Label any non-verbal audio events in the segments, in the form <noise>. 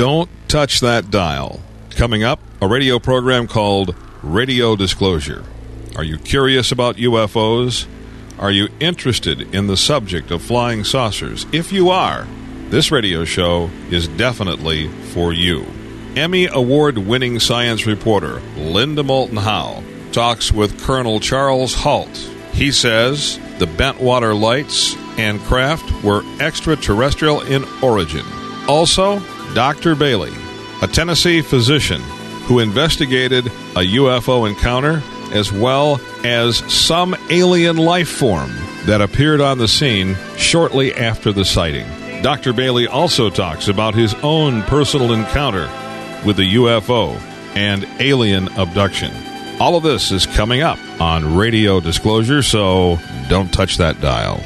Don't touch that dial. Coming up, a radio program called Radio Disclosure. Are you curious about UFOs? Are you interested in the subject of flying saucers? If you are, this radio show is definitely for you. Emmy Award winning science reporter Linda Moulton Howe talks with Colonel Charles Halt. He says the Bentwater lights and craft were extraterrestrial in origin. Also, Dr. Bailey, a Tennessee physician who investigated a UFO encounter as well as some alien life form that appeared on the scene shortly after the sighting. Dr. Bailey also talks about his own personal encounter with a UFO and alien abduction. All of this is coming up on Radio Disclosure, so don't touch that dial.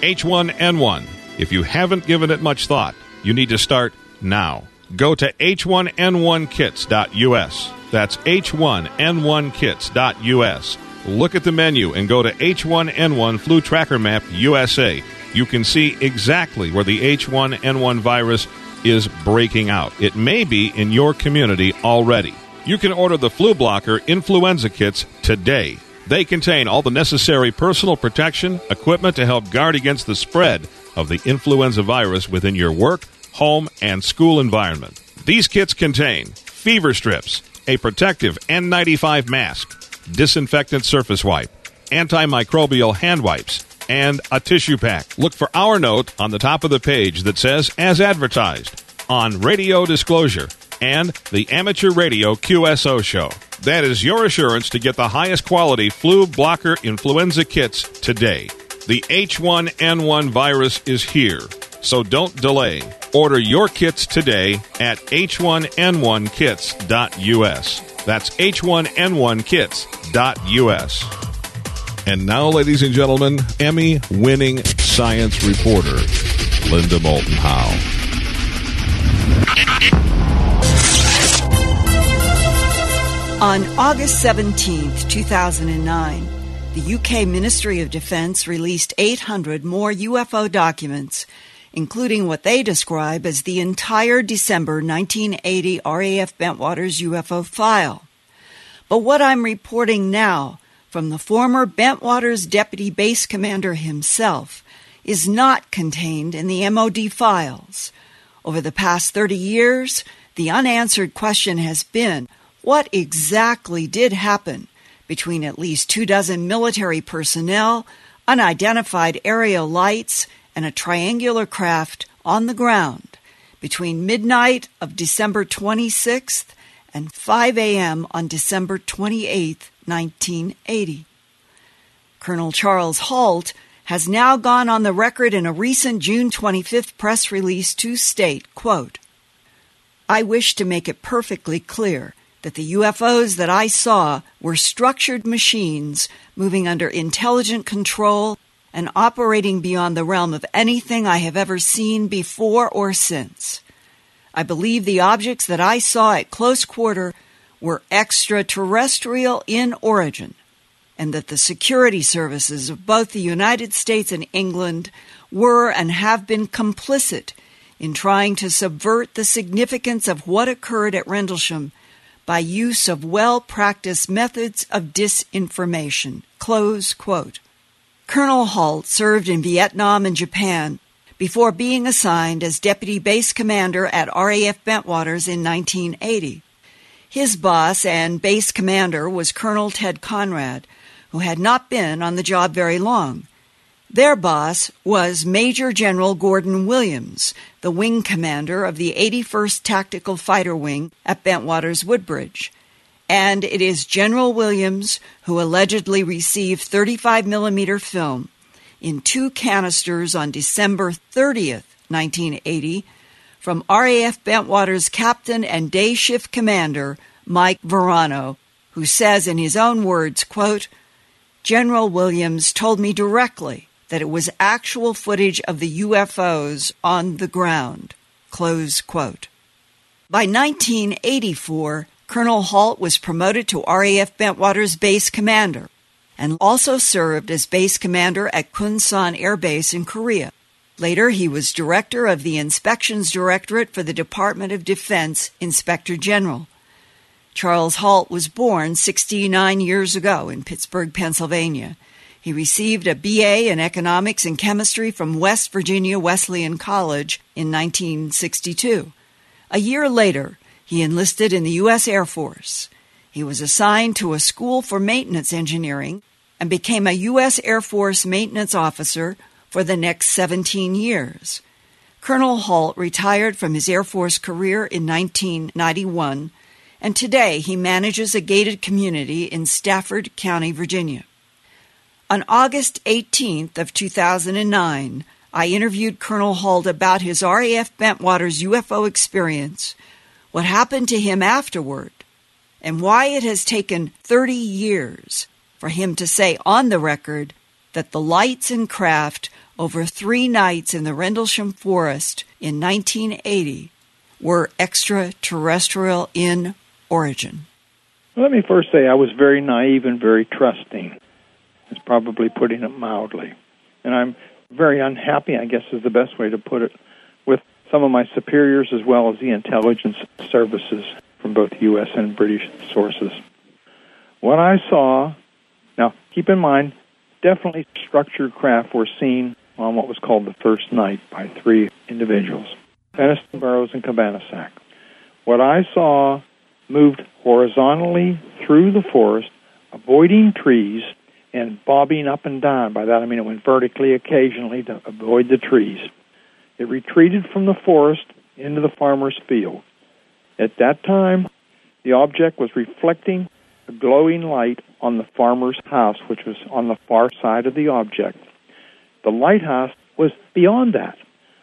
H1N1. If you haven't given it much thought, you need to start now. Go to h1n1kits.us. That's h1n1kits.us. Look at the menu and go to H1N1 Flu Tracker Map USA. You can see exactly where the H1N1 virus is breaking out. It may be in your community already. You can order the flu blocker influenza kits today. They contain all the necessary personal protection equipment to help guard against the spread of the influenza virus within your work, home, and school environment. These kits contain fever strips, a protective N95 mask, disinfectant surface wipe, antimicrobial hand wipes, and a tissue pack. Look for our note on the top of the page that says, as advertised, on Radio Disclosure and the Amateur Radio QSO show. That is your assurance to get the highest quality flu blocker influenza kits today. The H1N1 virus is here, so don't delay. Order your kits today at h1n1kits.us. That's h1n1kits.us. And now, ladies and gentlemen, Emmy winning science reporter, Linda Moulton Howe. On August 17, 2009, the UK Ministry of Defence released 800 more UFO documents, including what they describe as the entire December 1980 RAF Bentwaters UFO file. But what I'm reporting now from the former Bentwaters Deputy Base Commander himself is not contained in the MOD files. Over the past 30 years, the unanswered question has been what exactly did happen between at least two dozen military personnel, unidentified aerial lights, and a triangular craft on the ground between midnight of December 26th and 5 a.m. on December 28, 1980. Colonel Charles Halt has now gone on the record in a recent June 25th press release to state, quote, I wish to make it perfectly clear that the UFOs that I saw were structured machines moving under intelligent control and operating beyond the realm of anything I have ever seen before or since. I believe the objects that I saw at close quarter were extraterrestrial in origin, and that the security services of both the United States and England were and have been complicit in trying to subvert the significance of what occurred at Rendlesham by use of well practiced methods of disinformation. Close quote. Colonel Halt served in Vietnam and Japan before being assigned as Deputy Base Commander at RAF Bentwaters in 1980. His boss and base commander was Colonel Ted Conrad, who had not been on the job very long. Their boss was Major General Gordon Williams, the wing commander of the 81st Tactical Fighter Wing at Bentwaters Woodbridge. And it is General Williams who allegedly received 35 millimeter film in two canisters on December 30th, 1980, from RAF Bentwaters Captain and Day Shift Commander Mike Verano, who says in his own words, quote, General Williams told me directly that it was actual footage of the UFOs on the ground. Close quote. By 1984, Colonel Halt was promoted to RAF Bentwaters Base Commander and also served as base commander at Kunsan Air Base in Korea. Later, he was director of the Inspections Directorate for the Department of Defense Inspector General. Charles Halt was born 69 years ago in Pittsburgh, Pennsylvania. He received a BA in economics and chemistry from West Virginia Wesleyan College in 1962. A year later, he enlisted in the U.S. Air Force. He was assigned to a school for maintenance engineering and became a U.S. Air Force maintenance officer for the next 17 years. Colonel Halt retired from his Air Force career in 1991, and today he manages a gated community in Stafford County, Virginia. On August 18th of 2009, I interviewed Colonel Halt about his RAF Bentwaters UFO experience, what happened to him afterward, and why it has taken 30 years for him to say on the record that the lights and craft over three nights in the Rendlesham Forest in 1980 were extraterrestrial in origin? Let me first say I was very naive and very trusting. It's probably putting it mildly. And I'm very unhappy, I guess is the best way to put it, some of my superiors as well as the intelligence services from both U.S. and British sources. What I saw, now keep in mind, definitely structured craft were seen on what was called the first night by three individuals, Penniston Burroughs and Cabansag. What I saw moved horizontally through the forest, avoiding trees and bobbing up and down. By that I mean it went vertically occasionally to avoid the trees. It retreated from the forest into the farmer's field. At that time, the object was reflecting a glowing light on the farmer's house, which was on the far side of the object. The lighthouse was beyond that.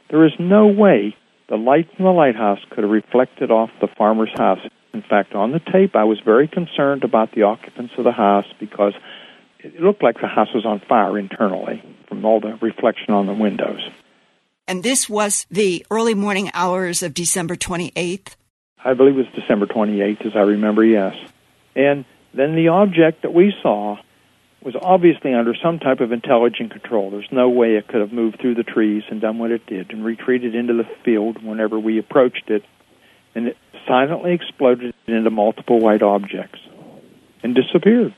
There is no way the light from the lighthouse could have reflected off the farmer's house. In fact, on the tape, I was very concerned about the occupants of the house because it looked like the house was on fire internally from all the reflection on the windows. And this was the early morning hours of December 28th? I believe it was December 28th, as I remember, yes. And then the object that we saw was obviously under some type of intelligent control. There's no way it could have moved through the trees and done what it did and retreated into the field whenever we approached it. And it silently exploded into multiple white objects and disappeared.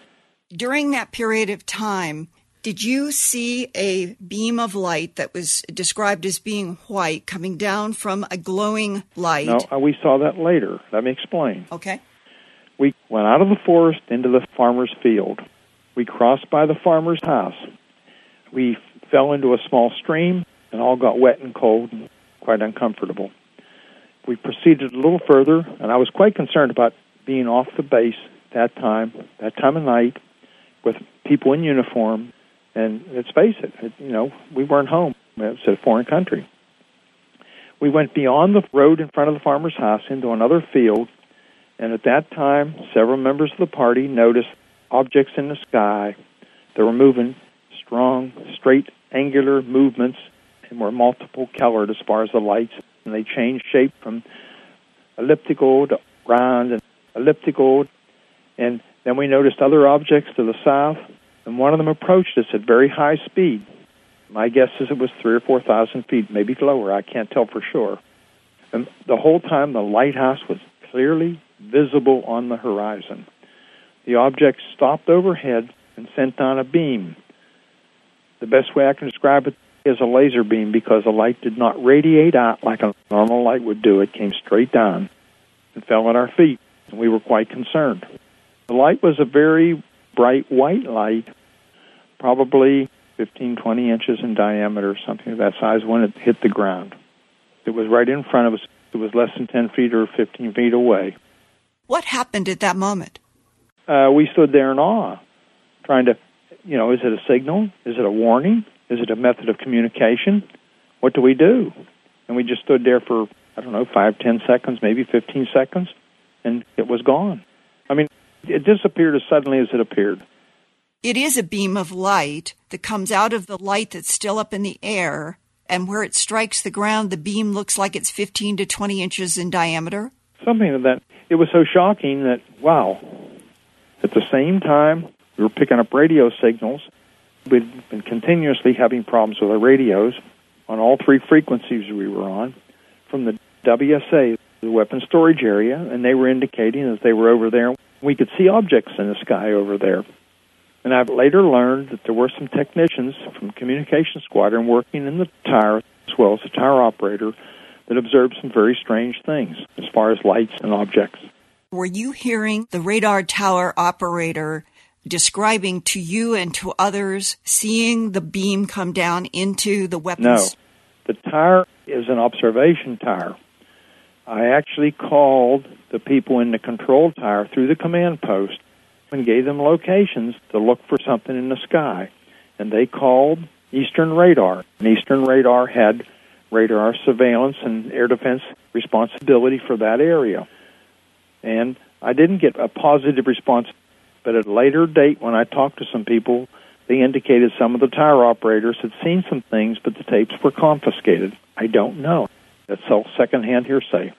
During that period of time, did you see a beam of light that was described as being white coming down from a glowing light? No, uh, we saw that later. Let me explain. Okay. We went out of the forest into the farmer's field. We crossed by the farmer's house. We fell into a small stream and all got wet and cold and quite uncomfortable. We proceeded a little further, and I was quite concerned about being off the base that time, that time of night, with people in uniform. And let's face it, it you know, we weren't home. It was a foreign country. We went beyond the road in front of the farmer's house into another field, and at that time, several members of the party noticed objects in the sky that were moving strong, straight, angular movements and were multiple colored as far as the lights. And they changed shape from elliptical to round and elliptical. And then we noticed other objects to the south, and one of them approached us at very high speed. My guess is it was three or four thousand feet, maybe lower. I can't tell for sure. And the whole time, the lighthouse was clearly visible on the horizon. The object stopped overhead and sent down a beam. The best way I can describe it is a laser beam because the light did not radiate out like a normal light would do. It came straight down and fell at our feet, and we were quite concerned. The light was a very bright white light, probably 15, 20 inches in diameter, something of that size, when it hit the ground. It was right in front of us. It was less than 10 feet or 15 feet away. What happened at that moment? Uh, we stood there in awe, trying to, you know, is it a signal? Is it a warning? Is it a method of communication? What do we do? And we just stood there for, I don't know, five, ten seconds, maybe 15 seconds, and it was gone. I mean, it disappeared as suddenly as it appeared. It is a beam of light that comes out of the light that's still up in the air, and where it strikes the ground, the beam looks like it's 15 to 20 inches in diameter. Something of that. It was so shocking that, wow. At the same time, we were picking up radio signals. We'd been continuously having problems with our radios on all three frequencies we were on from the WSA, the weapons storage area, and they were indicating that they were over there, we could see objects in the sky over there. And I've later learned that there were some technicians from Communication Squadron working in the tower, as well as the tower operator, that observed some very strange things as far as lights and objects. Were you hearing the radar tower operator describing to you and to others seeing the beam come down into the weapons? No. The tower is an observation tower. I actually called the people in the control tower through the command post and gave them locations to look for something in the sky. And they called Eastern Radar. And Eastern Radar had radar surveillance and air defense responsibility for that area. And I didn't get a positive response, but at a later date when I talked to some people, they indicated some of the tower operators had seen some things, but the tapes were confiscated. I don't know. That's all secondhand hearsay.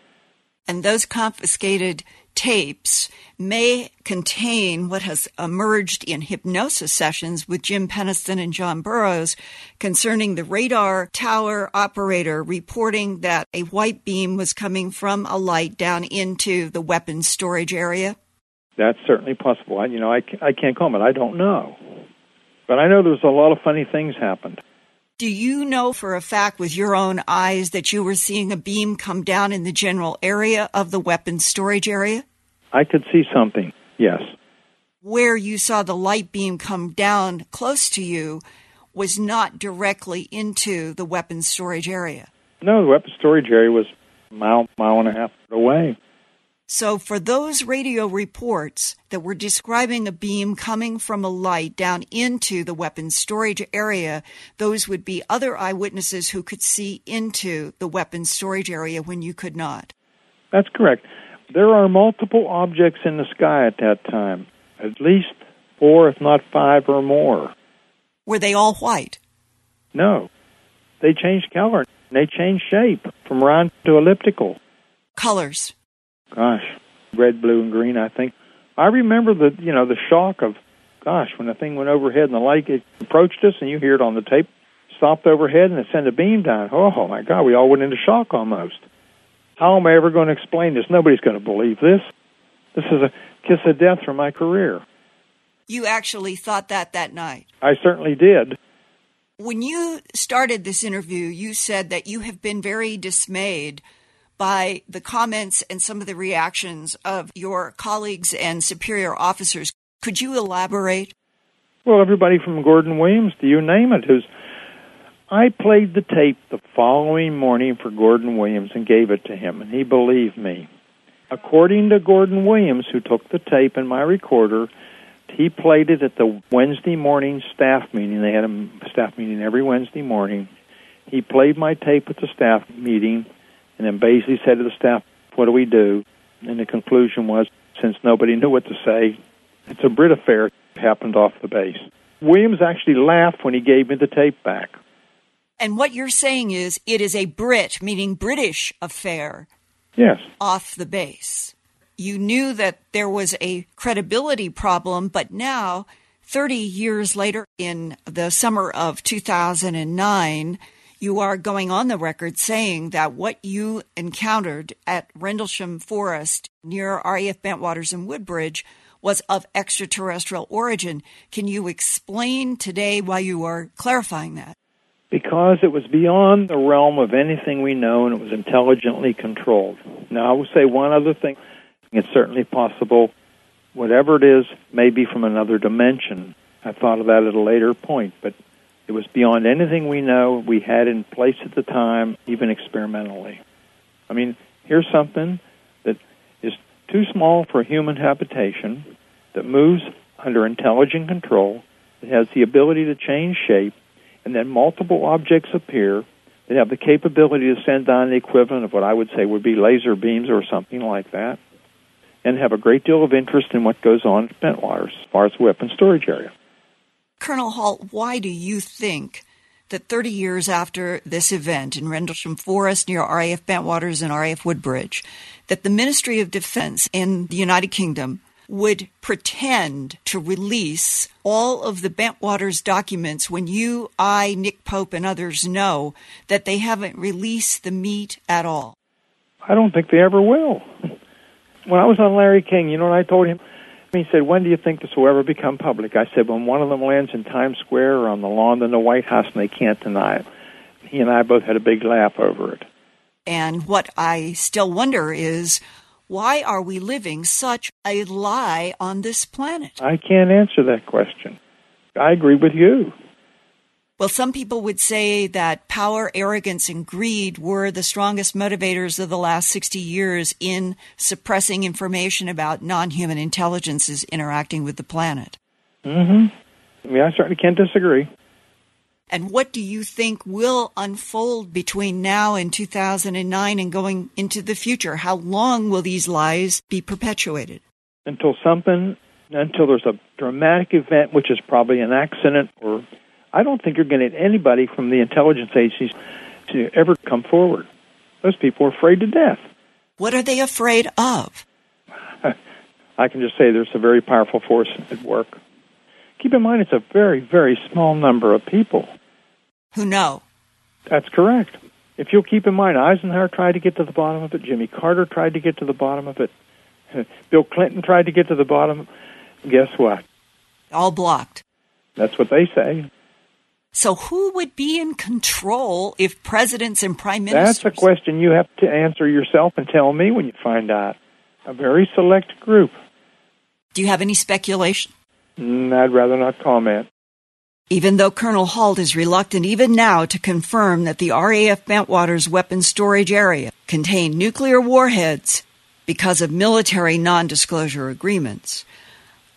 And those confiscated tapes may contain what has emerged in hypnosis sessions with Jim Penniston and John Burroughs concerning the radar tower operator reporting that a white beam was coming from a light down into the weapons storage area? That's certainly possible. I, you know, I, I can't comment. I don't know. But I know there's a lot of funny things happened. Do you know for a fact with your own eyes that you were seeing a beam come down in the general area of the weapons storage area? I could see something, yes. Where you saw the light beam come down close to you was not directly into the weapons storage area. No, the weapons storage area was a mile, mile and a half away. So, for those radio reports that were describing a beam coming from a light down into the weapons storage area, those would be other eyewitnesses who could see into the weapons storage area when you could not. That's correct. There are multiple objects in the sky at that time, at least four, if not five or more. Were they all white? No. They changed color. And they changed shape from round to elliptical. Colors? Gosh, red, blue, and green. I think I remember the you know the shock of gosh when the thing went overhead and the light it approached us and you hear it on the tape, stopped overhead and it sent a beam down. Oh my God, we all went into shock almost. How am I ever going to explain this? Nobody's going to believe this. This is a kiss of death for my career. You actually thought that that night. I certainly did. When you started this interview, you said that you have been very dismayed by the comments and some of the reactions of your colleagues and superior officers. Could you elaborate? Well, everybody from Gordon Williams to you name it, who's I played the tape the following morning for Gordon Williams and gave it to him, and he believed me. According to Gordon Williams, who took the tape in my recorder, he played it at the Wednesday morning staff meeting. They had a staff meeting every Wednesday morning. He played my tape at the staff meeting, and then basically said to the staff, What do we do? And the conclusion was, since nobody knew what to say, it's a Brit affair happened off the base. Williams actually laughed when he gave me the tape back. And what you're saying is it is a Brit, meaning British affair. Yes. Off the base. You knew that there was a credibility problem, but now, 30 years later, in the summer of 2009, you are going on the record saying that what you encountered at Rendlesham Forest near RAF Bentwaters and Woodbridge was of extraterrestrial origin. Can you explain today why you are clarifying that? Because it was beyond the realm of anything we know and it was intelligently controlled. Now, I will say one other thing. It's certainly possible, whatever it is, may be from another dimension. I thought of that at a later point, but it was beyond anything we know we had in place at the time, even experimentally. I mean, here's something that is too small for human habitation, that moves under intelligent control, that has the ability to change shape, and then multiple objects appear that have the capability to send down the equivalent of what I would say would be laser beams or something like that, and have a great deal of interest in what goes on at Bentwaters as far as weapon storage area. Colonel Halt, why do you think that 30 years after this event in Rendlesham Forest near RAF Bentwaters and RAF Woodbridge, that the Ministry of Defense in the United Kingdom would pretend to release all of the Bentwaters documents when you, I, Nick Pope, and others know that they haven't released the meat at all? I don't think they ever will. When I was on Larry King, you know what I told him? He said, When do you think this will ever become public? I said, When one of them lands in Times Square or on the lawn in the White House and they can't deny it. He and I both had a big laugh over it. And what I still wonder is why are we living such a lie on this planet? I can't answer that question. I agree with you. Well, some people would say that power, arrogance, and greed were the strongest motivators of the last 60 years in suppressing information about non human intelligences interacting with the planet. Mm hmm. Yeah, I certainly can't disagree. And what do you think will unfold between now and 2009 and going into the future? How long will these lies be perpetuated? Until something, until there's a dramatic event, which is probably an accident, or I don't think you're going to get anybody from the intelligence agencies to ever come forward. Those people are afraid to death. What are they afraid of? <laughs> I can just say there's a very powerful force at work. Keep in mind, it's a very, very small number of people who know. That's correct. If you'll keep in mind, Eisenhower tried to get to the bottom of it. Jimmy Carter tried to get to the bottom of it. <laughs> Bill Clinton tried to get to the bottom. Guess what? All blocked. That's what they say. So, who would be in control if presidents and prime ministers? That's a question you have to answer yourself and tell me when you find out. A very select group. Do you have any speculation? Mm, I'd rather not comment. Even though Colonel Halt is reluctant even now to confirm that the RAF Bentwaters weapons storage area contained nuclear warheads because of military non disclosure agreements,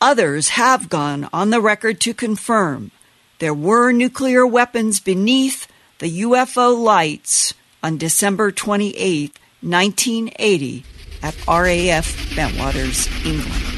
others have gone on the record to confirm there were nuclear weapons beneath the UFO lights on December 28, 1980, at RAF Bentwaters, England.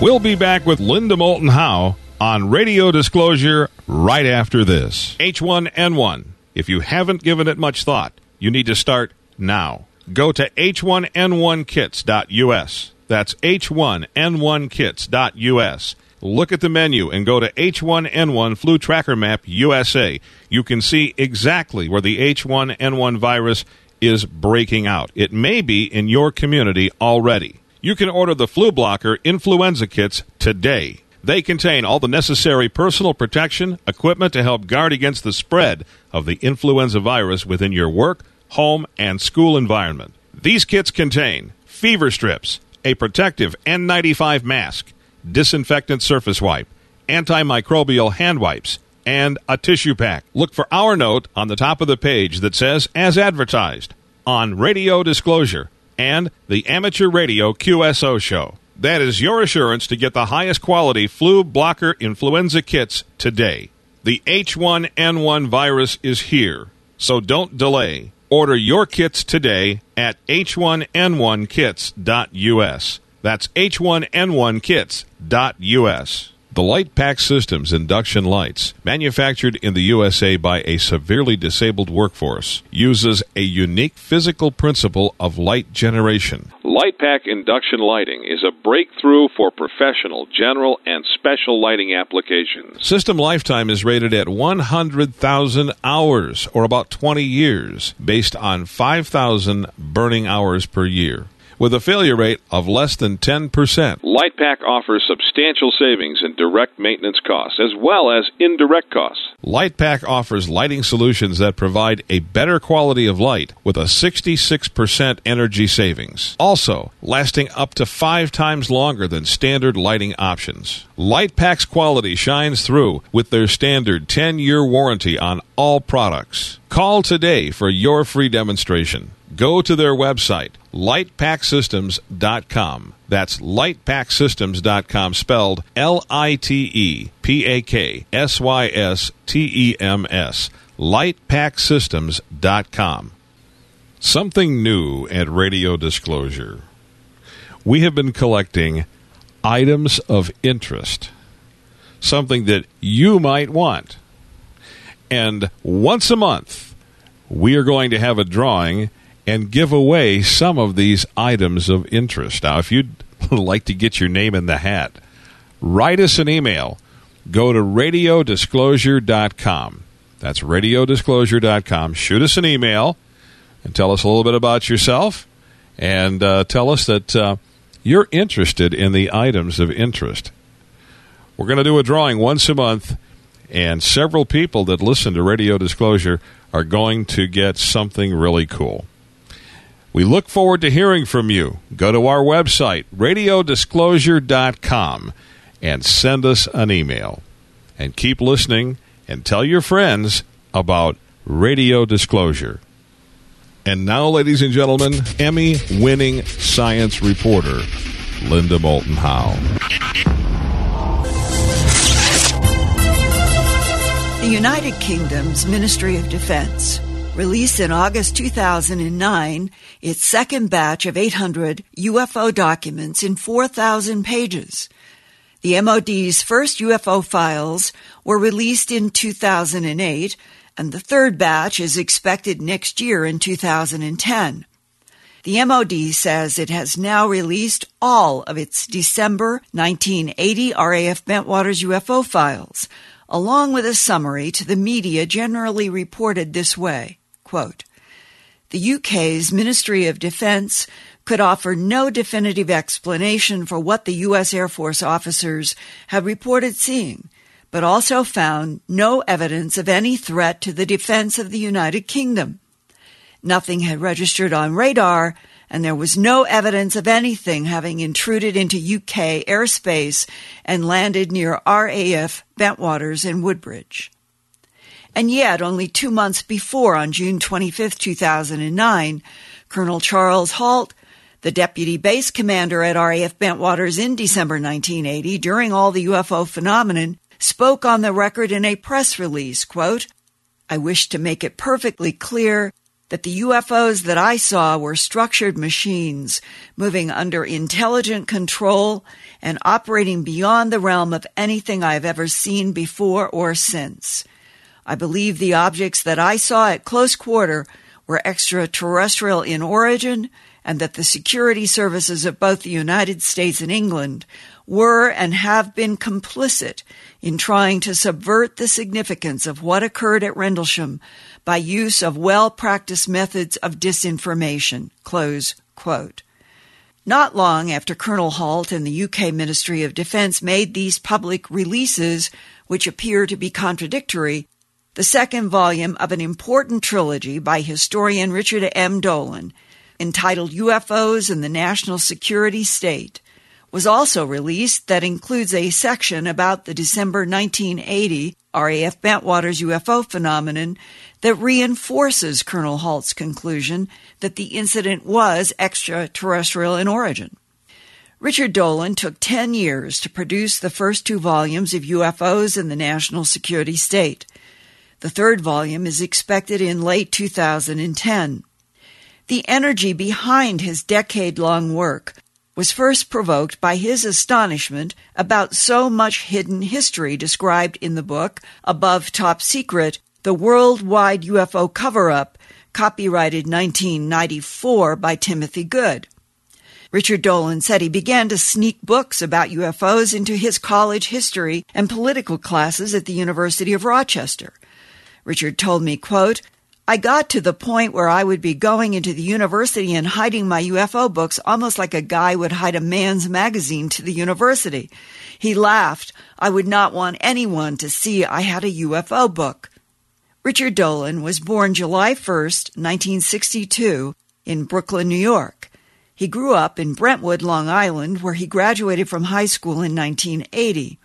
We'll be back with Linda Moulton Howe on Radio Disclosure right after this. H1N1. If you haven't given it much thought, you need to start now. Go to h1n1kits.us. That's h1n1kits.us. Look at the menu and go to H1N1 Flu Tracker Map USA. You can see exactly where the H1N1 virus is breaking out. It may be in your community already. You can order the flu blocker influenza kits today. They contain all the necessary personal protection equipment to help guard against the spread of the influenza virus within your work, home, and school environment. These kits contain fever strips, a protective N95 mask, disinfectant surface wipe, antimicrobial hand wipes, and a tissue pack. Look for our note on the top of the page that says, as advertised, on Radio Disclosure and the Amateur Radio QSO Show. That is your assurance to get the highest quality flu blocker influenza kits today. The H1N1 virus is here, so don't delay. Order your kits today at h1n1kits.us. That's h1n1kits.us. The LitePak Systems induction lights, manufactured in the USA by a severely disabled workforce, uses a unique physical principle of light generation. LitePak induction lighting is a breakthrough for professional, general, and special lighting applications. System lifetime is rated at 100,000 hours, or about 20 years, based on 5,000 burning hours per year with a failure rate of less than 10%. LitePak offers substantial savings in direct maintenance costs as well as indirect costs. LitePak offers lighting solutions that provide a better quality of light with a 66% energy savings. Also, lasting up to five times longer than standard lighting options. LitePak's quality shines through with their standard 10 year warranty on all products. Call today for your free demonstration. Go to their website, litepaksystems.com. That's litepaksystems.com, spelled L I T E P A K S Y S T E M S. Litepaksystems.com. Something new at Radio Disclosure. We have been collecting items of interest, something that you might want. And once a month, we are going to have a drawing and give away some of these items of interest. Now, if you'd <laughs> like to get your name in the hat, write us an email. Go to radiodisclosure.com. That's radiodisclosure.com. Shoot us an email and tell us a little bit about yourself and uh, tell us that uh, you're interested in the items of interest. We're going to do a drawing once a month, and several people that listen to Radio Disclosure are going to get something really cool. We look forward to hearing from you. Go to our website, radiodisclosure.com, and send us an email. And keep listening and tell your friends about Radio Disclosure. And now, ladies and gentlemen, Emmy winning science reporter, Linda Moulton Howe. The United Kingdom's Ministry of Defense released in August 2009 its second batch of 800 UFO documents in 4,000 pages. The MOD's first UFO files were released in 2008, and the third batch is expected next year in 2010. The MOD says it has now released all of its December 1980 RAF Bentwaters UFO files, along with a summary to the media generally reported this way. Quote, the UK's Ministry of Defense could offer no definitive explanation for what the U.S. Air Force officers had reported seeing, but also found no evidence of any threat to the defense of the United Kingdom. Nothing had registered on radar, and there was no evidence of anything having intruded into UK airspace and landed near RAF Bentwaters and Woodbridge. And yet, only two months before, on June 25, 2009, Colonel Charles Halt, the deputy base commander at RAF Bentwaters in December 1980, during all the UFO phenomenon, spoke on the record in a press release, quote, I wish to make it perfectly clear that the UFOs that I saw were structured machines moving under intelligent control and operating beyond the realm of anything I've ever seen before or since. I believe the objects that I saw at close quarter were extraterrestrial in origin and that the security services of both the United States and England were and have been complicit in trying to subvert the significance of what occurred at Rendlesham by use of well practiced methods of disinformation. Close quote. Not long after Colonel Halt and the UK Ministry of Defense made these public releases, which appear to be contradictory, the second volume of an important trilogy by historian Richard M. Dolan, entitled UFOs and the National Security State, was also released that includes a section about the December 1980 RAF Bentwaters UFO phenomenon that reinforces Colonel Halt's conclusion that the incident was extraterrestrial in origin. Richard Dolan took 10 years to produce the first two volumes of UFOs and the National Security State. The third volume is expected in late 2010. The energy behind his decade long work was first provoked by his astonishment about so much hidden history described in the book Above Top Secret The Worldwide UFO Cover Up, copyrighted 1994 by Timothy Good. Richard Dolan said he began to sneak books about UFOs into his college history and political classes at the University of Rochester. Richard told me, quote, I got to the point where I would be going into the university and hiding my UFO books almost like a guy would hide a man's magazine to the university. He laughed. I would not want anyone to see I had a UFO book. Richard Dolan was born July 1st, 1962, in Brooklyn, New York. He grew up in Brentwood, Long Island, where he graduated from high school in 1980.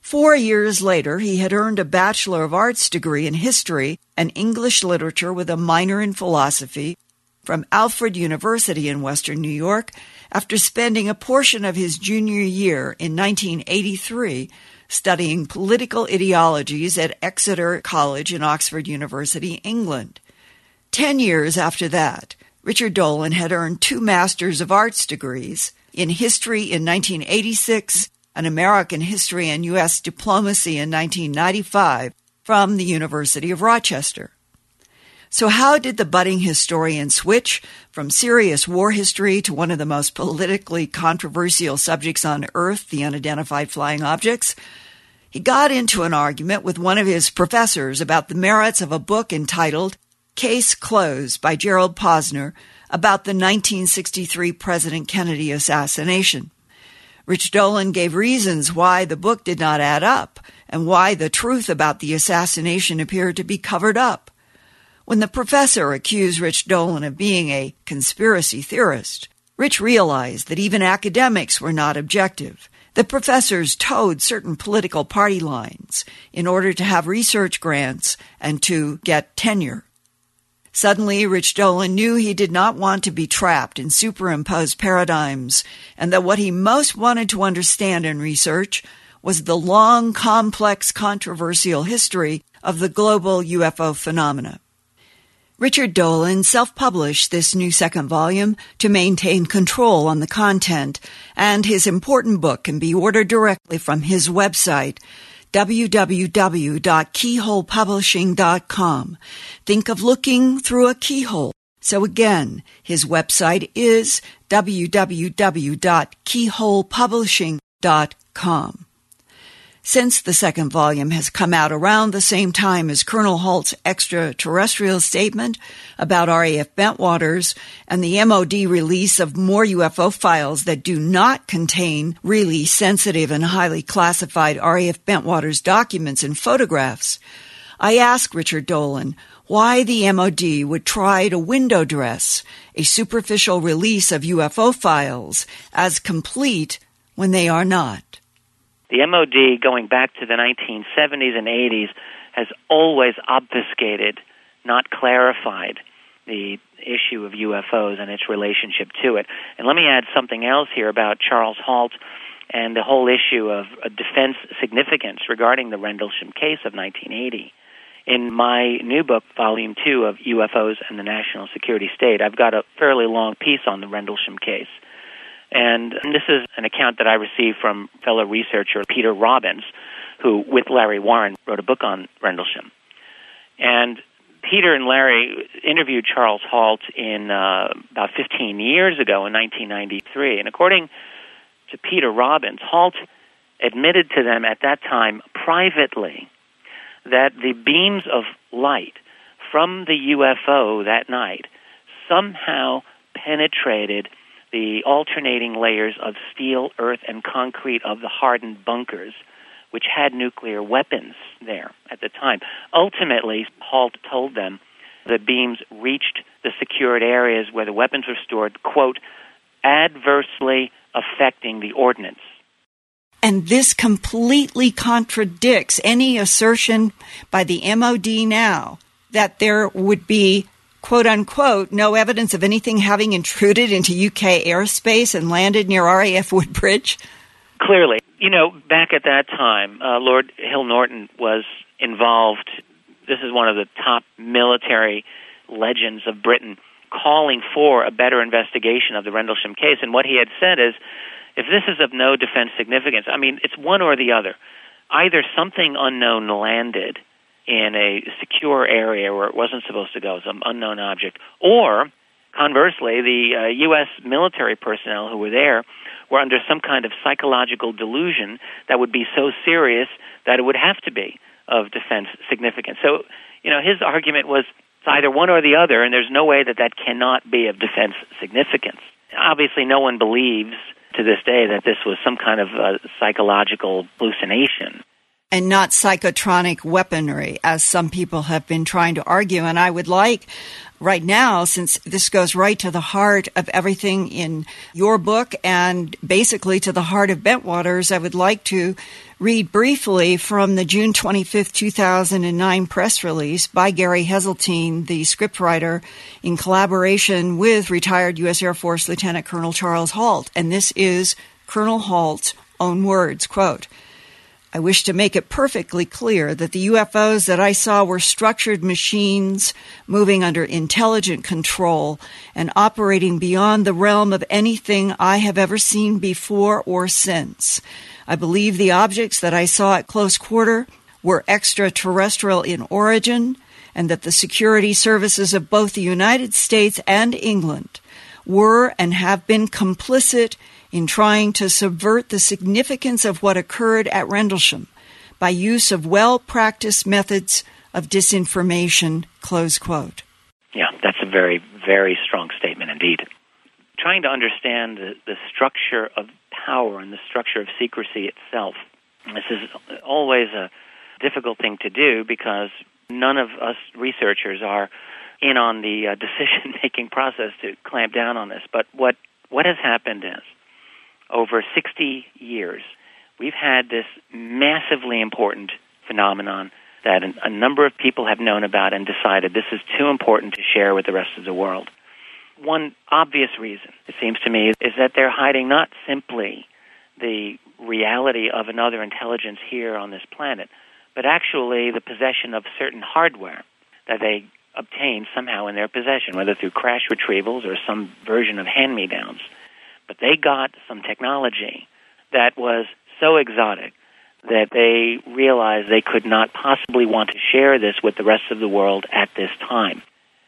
Four years later, he had earned a Bachelor of Arts degree in history and English literature with a minor in philosophy from Alfred University in Western New York after spending a portion of his junior year in 1983 studying political ideologies at Exeter College in Oxford University, England. Ten years after that, Richard Dolan had earned two Masters of Arts degrees in history in 1986 an American History and U.S. Diplomacy in 1995 from the University of Rochester. So, how did the budding historian switch from serious war history to one of the most politically controversial subjects on Earth, the unidentified flying objects? He got into an argument with one of his professors about the merits of a book entitled Case Closed by Gerald Posner about the 1963 President Kennedy assassination. Rich Dolan gave reasons why the book did not add up and why the truth about the assassination appeared to be covered up. When the professor accused Rich Dolan of being a conspiracy theorist, Rich realized that even academics were not objective the professors toed certain political party lines in order to have research grants and to get tenure. Suddenly, Rich Dolan knew he did not want to be trapped in superimposed paradigms, and that what he most wanted to understand in research was the long, complex, controversial history of the global UFO phenomena. Richard Dolan self-published this new second volume to maintain control on the content, and his important book can be ordered directly from his website, www.keyholepublishing.com. Think of looking through a keyhole. So again, his website is www.keyholepublishing.com. Since the second volume has come out around the same time as Colonel Halt's extraterrestrial statement about RAF Bentwaters and the MOD release of more UFO files that do not contain really sensitive and highly classified RAF Bentwaters documents and photographs, I ask Richard Dolan why the MOD would try to window dress a superficial release of UFO files as complete when they are not. The MOD, going back to the 1970s and 80s, has always obfuscated, not clarified, the issue of UFOs and its relationship to it. And let me add something else here about Charles Halt and the whole issue of uh, defense significance regarding the Rendlesham case of 1980. In my new book, Volume 2 of UFOs and the National Security State, I've got a fairly long piece on the Rendlesham case. And this is an account that I received from fellow researcher Peter Robbins, who, with Larry Warren, wrote a book on Rendlesham. And Peter and Larry interviewed Charles Halt in uh, about 15 years ago in 1993. And according to Peter Robbins, Halt admitted to them at that time privately that the beams of light from the UFO that night somehow penetrated the alternating layers of steel, earth, and concrete of the hardened bunkers, which had nuclear weapons there at the time. Ultimately, Halt told them the beams reached the secured areas where the weapons were stored, quote, adversely affecting the ordnance. And this completely contradicts any assertion by the MOD now that there would be quote unquote, no evidence of anything having intruded into UK airspace and landed near RAF Woodbridge? Clearly. You know, back at that time, uh, Lord Hill Norton was involved. This is one of the top military legends of Britain, calling for a better investigation of the Rendlesham case. And what he had said is if this is of no defense significance, I mean, it's one or the other. Either something unknown landed in a secure area where it wasn't supposed to go, some unknown object, or conversely, the uh, U.S. military personnel who were there were under some kind of psychological delusion that would be so serious that it would have to be of defense significance. So, you know, his argument was it's either one or the other, and there's no way that that cannot be of defense significance. Obviously, no one believes to this day that this was some kind of uh, psychological hallucination and not psychotronic weaponry, as some people have been trying to argue. And I would like right now, since this goes right to the heart of everything in your book and basically to the heart of Bentwaters, I would like to read briefly from the June 25th, 2009 press release by Gary Heseltine, the scriptwriter, in collaboration with retired U.S. Air Force Lieutenant Colonel Charles Halt. And this is Colonel Halt's own words, quote, I wish to make it perfectly clear that the UFOs that I saw were structured machines moving under intelligent control and operating beyond the realm of anything I have ever seen before or since. I believe the objects that I saw at close quarter were extraterrestrial in origin and that the security services of both the United States and England were and have been complicit in trying to subvert the significance of what occurred at Rendlesham by use of well practiced methods of disinformation. Close quote. Yeah, that's a very, very strong statement indeed. Trying to understand the, the structure of power and the structure of secrecy itself. This is always a difficult thing to do because none of us researchers are in on the uh, <laughs> decision making process to clamp down on this. But what, what has happened is, over 60 years, we've had this massively important phenomenon that a number of people have known about and decided this is too important to share with the rest of the world. One obvious reason, it seems to me, is that they're hiding not simply the reality of another intelligence here on this planet, but actually the possession of certain hardware that they obtain somehow in their possession, whether through crash retrievals or some version of hand me downs. But they got some technology that was so exotic that they realized they could not possibly want to share this with the rest of the world at this time.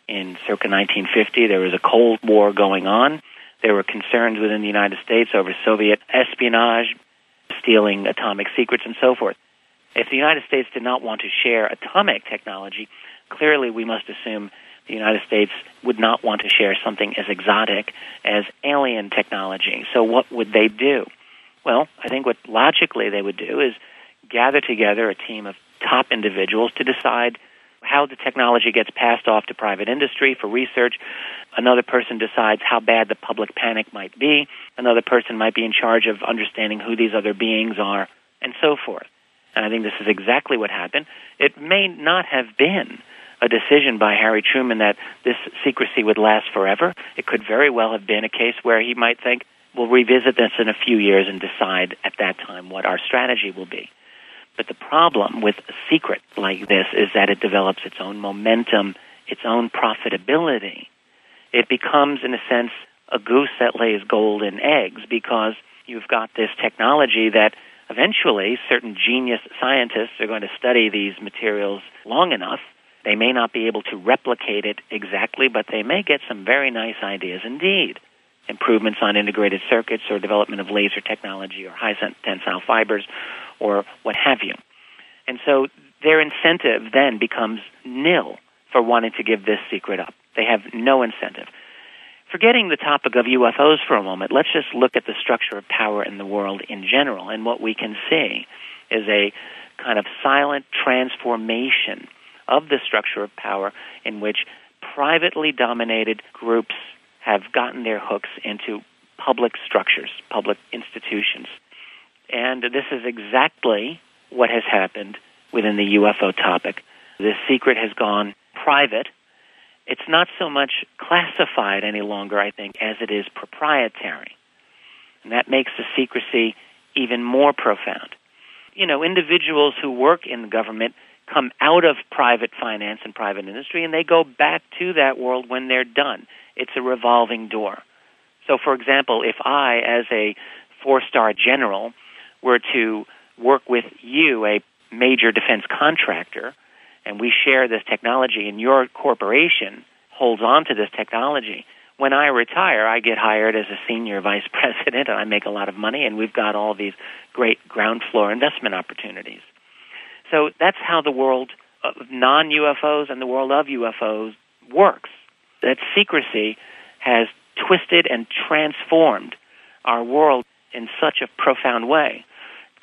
In circa 1950, there was a Cold War going on. There were concerns within the United States over Soviet espionage, stealing atomic secrets, and so forth. If the United States did not want to share atomic technology, clearly we must assume the United States would not want to share something as exotic as alien technology. So what would they do? Well, I think what logically they would do is gather together a team of top individuals to decide how the technology gets passed off to private industry for research. Another person decides how bad the public panic might be. Another person might be in charge of understanding who these other beings are, and so forth. And I think this is exactly what happened. It may not have been a decision by Harry Truman that this secrecy would last forever. It could very well have been a case where he might think, we'll revisit this in a few years and decide at that time what our strategy will be. But the problem with a secret like this is that it develops its own momentum, its own profitability. It becomes, in a sense, a goose that lays golden eggs because you've got this technology that eventually certain genius scientists are going to study these materials long enough. They may not be able to replicate it exactly, but they may get some very nice ideas indeed improvements on integrated circuits or development of laser technology or high tensile fibers or what have you. And so their incentive then becomes nil for wanting to give this secret up. They have no incentive. Forgetting the topic of UFOs for a moment, let's just look at the structure of power in the world in general. And what we can see is a kind of silent transformation of the structure of power in which privately dominated groups have gotten their hooks into public structures, public institutions. And this is exactly what has happened within the UFO topic. This secret has gone private. It's not so much classified any longer, I think, as it is proprietary. And that makes the secrecy even more profound. You know, individuals who work in the government come out of private finance and private industry and they go back to that world when they're done. It's a revolving door. So, for example, if I, as a four star general, were to work with you, a major defense contractor, and we share this technology, and your corporation holds on to this technology, when I retire, I get hired as a senior vice <laughs> president, and I make a lot of money, and we've got all these great ground floor investment opportunities. So that's how the world of non UFOs and the world of UFOs works. That secrecy has twisted and transformed our world in such a profound way.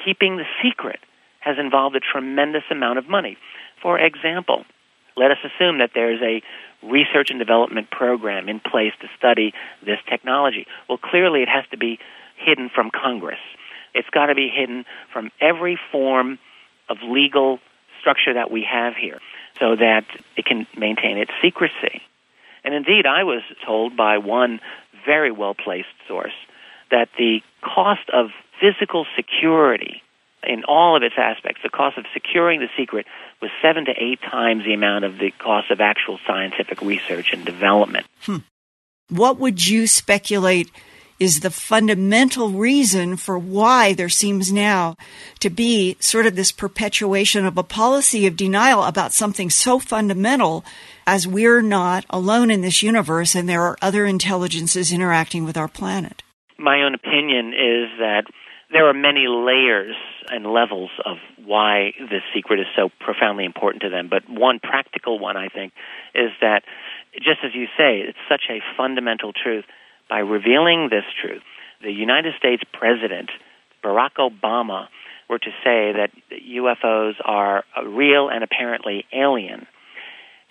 Keeping the secret has involved a tremendous amount of money. For example, let us assume that there's a research and development program in place to study this technology. Well, clearly it has to be hidden from Congress. It's got to be hidden from every form of legal structure that we have here so that it can maintain its secrecy. And indeed, I was told by one very well placed source that the cost of physical security in all of its aspects, the cost of securing the secret was seven to eight times the amount of the cost of actual scientific research and development. Hmm. What would you speculate is the fundamental reason for why there seems now to be sort of this perpetuation of a policy of denial about something so fundamental as we're not alone in this universe and there are other intelligences interacting with our planet. My own opinion is that there are many layers and levels of why this secret is so profoundly important to them. But one practical one, I think, is that, just as you say, it's such a fundamental truth. By revealing this truth, the United States President, Barack Obama, were to say that UFOs are real and apparently alien,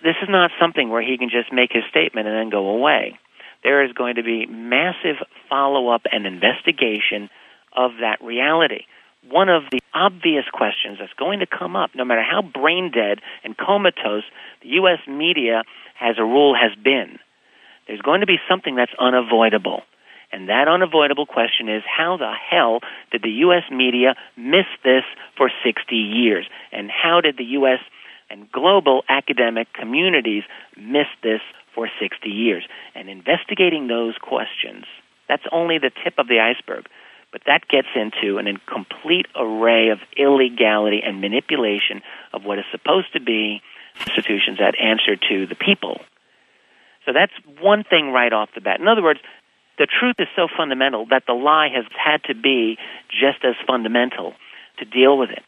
this is not something where he can just make his statement and then go away. There is going to be massive follow up and investigation of that reality. One of the obvious questions that's going to come up, no matter how brain dead and comatose the U.S. media, as a rule, has been, there's going to be something that's unavoidable. And that unavoidable question is how the hell did the U.S. media miss this for 60 years? And how did the U.S. and global academic communities miss this for 60 years? And investigating those questions, that's only the tip of the iceberg. But that gets into an incomplete array of illegality and manipulation of what is supposed to be institutions that answer to the people. So that's one thing right off the bat. In other words, the truth is so fundamental that the lie has had to be just as fundamental to deal with it.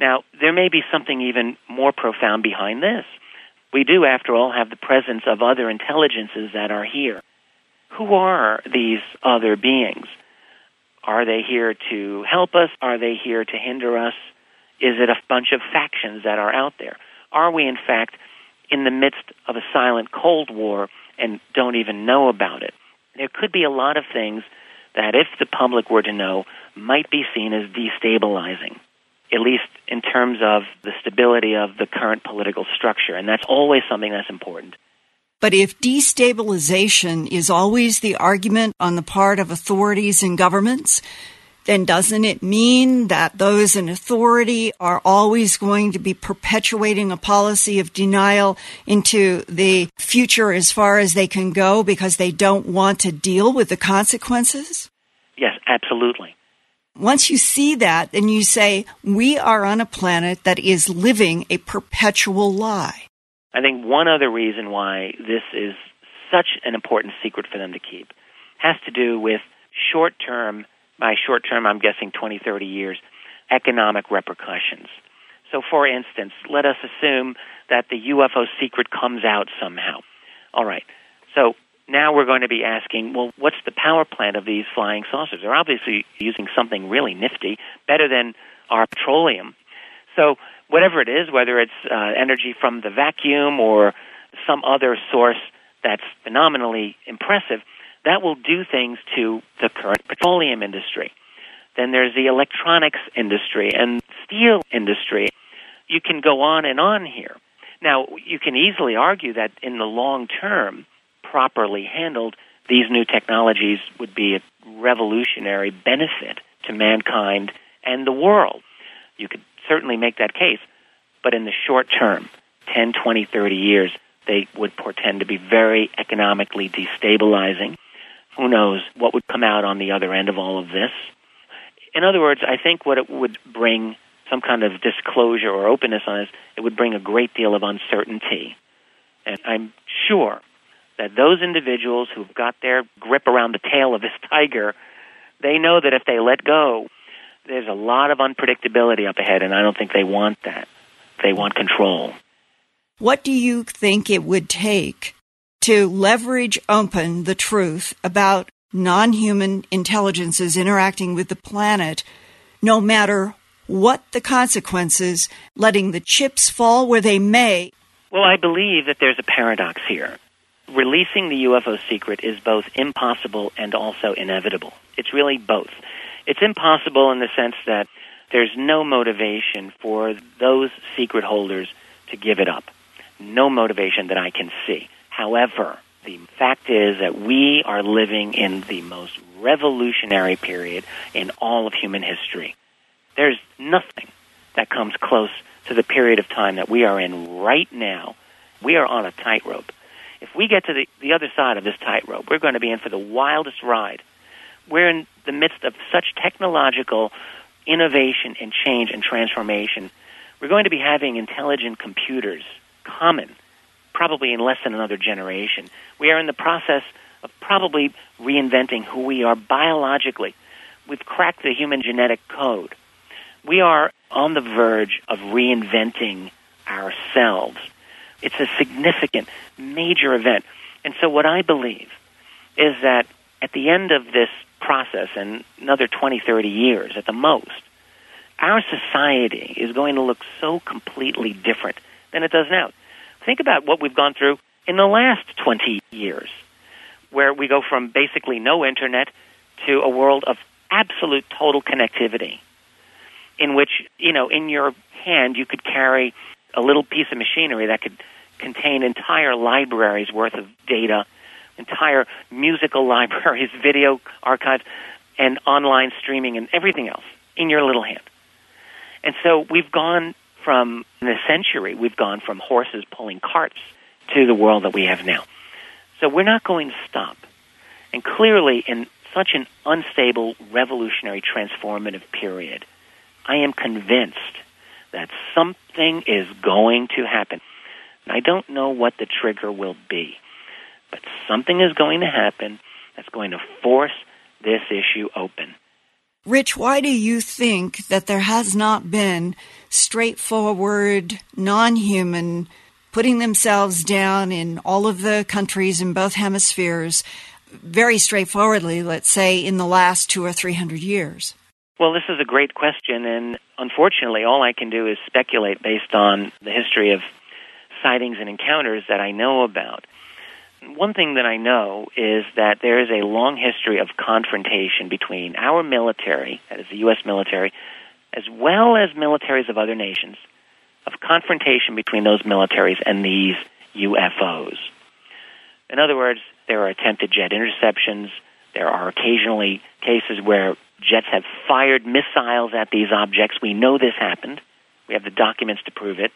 Now, there may be something even more profound behind this. We do, after all, have the presence of other intelligences that are here. Who are these other beings? Are they here to help us? Are they here to hinder us? Is it a bunch of factions that are out there? Are we, in fact, in the midst of a silent Cold War and don't even know about it? There could be a lot of things that, if the public were to know, might be seen as destabilizing, at least in terms of the stability of the current political structure. And that's always something that's important. But if destabilization is always the argument on the part of authorities and governments, then doesn't it mean that those in authority are always going to be perpetuating a policy of denial into the future as far as they can go because they don't want to deal with the consequences? Yes, absolutely. Once you see that, then you say, we are on a planet that is living a perpetual lie. I think one other reason why this is such an important secret for them to keep has to do with short term, by short term, I'm guessing 20, 30 years, economic repercussions. So, for instance, let us assume that the UFO secret comes out somehow. All right. So now we're going to be asking, well, what's the power plant of these flying saucers? They're obviously using something really nifty, better than our petroleum. So whatever it is, whether it's uh, energy from the vacuum or some other source that's phenomenally impressive, that will do things to the current petroleum industry. Then there's the electronics industry and steel industry. You can go on and on here. Now, you can easily argue that in the long term, properly handled, these new technologies would be a revolutionary benefit to mankind and the world. You could certainly make that case. But in the short term, 10, 20, 30 years, they would portend to be very economically destabilizing. Who knows what would come out on the other end of all of this? In other words, I think what it would bring some kind of disclosure or openness on is it would bring a great deal of uncertainty. And I'm sure that those individuals who've got their grip around the tail of this <laughs> tiger, they know that if they let go, there's a lot of unpredictability up ahead, and I don't think they want that. They want control. What do you think it would take to leverage open the truth about non human intelligences interacting with the planet, no matter what the consequences, letting the chips fall where they may? Well, I believe that there's a paradox here. Releasing the UFO secret is both impossible and also inevitable. It's really both. It's impossible in the sense that there's no motivation for those secret holders to give it up. No motivation that I can see. However, the fact is that we are living in the most revolutionary period in all of human history. There's nothing that comes close to the period of time that we are in right now. We are on a tightrope. If we get to the, the other side of this tightrope, we're going to be in for the wildest ride we're in the midst of such technological innovation and change and transformation. We're going to be having intelligent computers common probably in less than another generation. We are in the process of probably reinventing who we are biologically. We've cracked the human genetic code. We are on the verge of reinventing ourselves. It's a significant, major event. And so, what I believe is that at the end of this process, in another 20, 30 years at the most, our society is going to look so completely different than it does now. Think about what we've gone through in the last 20 years, where we go from basically no internet to a world of absolute total connectivity, in which, you know, in your hand you could carry a little piece of machinery that could contain entire libraries worth of data, entire musical <laughs> libraries, video archives, and online streaming and everything else in your little hand. And so we've gone from in a century, we've gone from horses pulling carts to the world that we have now. So we're not going to stop. And clearly, in such an unstable, revolutionary, transformative period, I am convinced that something is going to happen. I don't know what the trigger will be, but something is going to happen that's going to force this issue open. Rich, why do you think that there has not been straightforward, non human, putting themselves down in all of the countries in both hemispheres very straightforwardly, let's say, in the last two or three hundred years? Well, this is a great question, and unfortunately, all I can do is speculate based on the history of sightings and encounters that I know about. One thing that I know is that there is a long history of confrontation between our military, that is the U.S. military, as well as militaries of other nations, of confrontation between those militaries and these UFOs. In other words, there are attempted jet interceptions. There are occasionally cases where jets have fired missiles at these objects. We know this happened. We have the documents to prove it.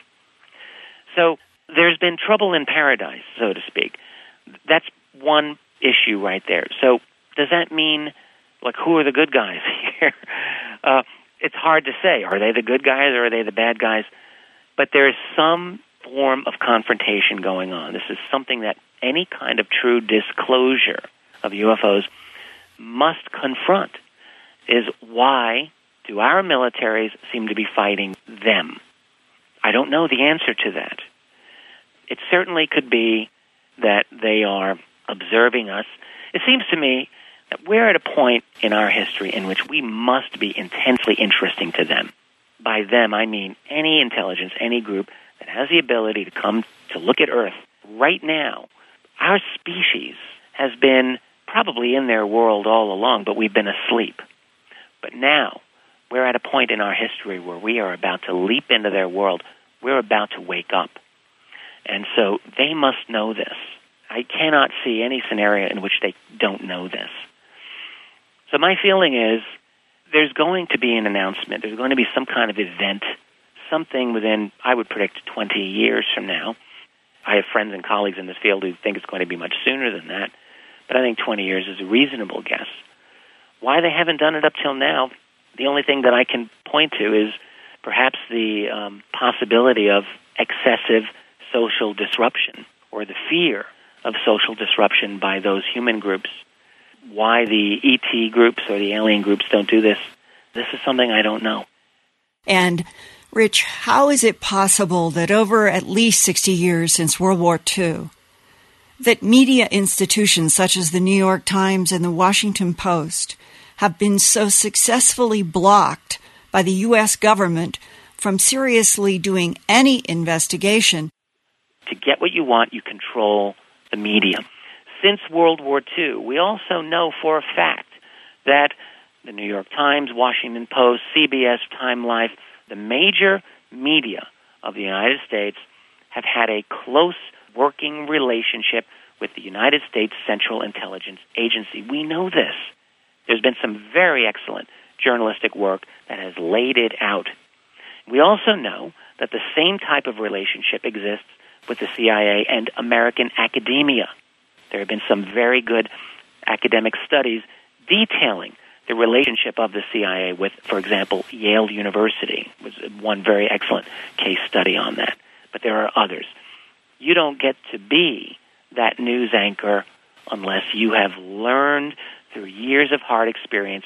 So there's been trouble in paradise, so to speak that's one issue right there. So does that mean like who are the good guys <laughs> here? Uh, it's hard to say. Are they the good guys or are they the bad guys? But there is some form of confrontation going on. This is something that any kind of true disclosure of UFOs must confront. Is why do our militaries seem to be fighting them? I don't know the answer to that. It certainly could be that they are observing us. It seems to me that we're at a point in our history in which we must be intensely interesting to them. By them, I mean any intelligence, any group that has the ability to come to look at Earth right now. Our species has been probably in their world all along, but we've been asleep. But now, we're at a point in our history where we are about to leap into their world. We're about to wake up. And so they must know this. I cannot see any scenario in which they don't know this. So my feeling is there's going to be an announcement. There's going to be some kind of event, something within, I would predict, 20 years from now. I have friends and colleagues in this field who think it's going to be much sooner than that, but I think 20 years is a reasonable guess. Why they haven't done it up till now, the only thing that I can point to is perhaps the um, possibility of excessive social disruption or the fear of social disruption by those human groups. Why the ET groups or the alien groups don't do this, this is something I don't know. And Rich, how is it possible that over at least 60 years since World War II, that media institutions such as the New York Times and the Washington Post have been so successfully blocked by the U.S. government from seriously doing any investigation to get what you want, you control the media. Since World War II, we also know for a fact that the New York Times, Washington Post, CBS, Time Life, the major media of the United States have had a close working relationship with the United States Central Intelligence Agency. We know this. There's been some very excellent journalistic work that has laid it out. We also know that the same type of relationship exists with the CIA and American academia. There have been some very good academic studies detailing the relationship of the CIA with, for example, Yale University was one very excellent case study on that. But there are others. You don't get to be that news anchor unless you have learned through years of hard experience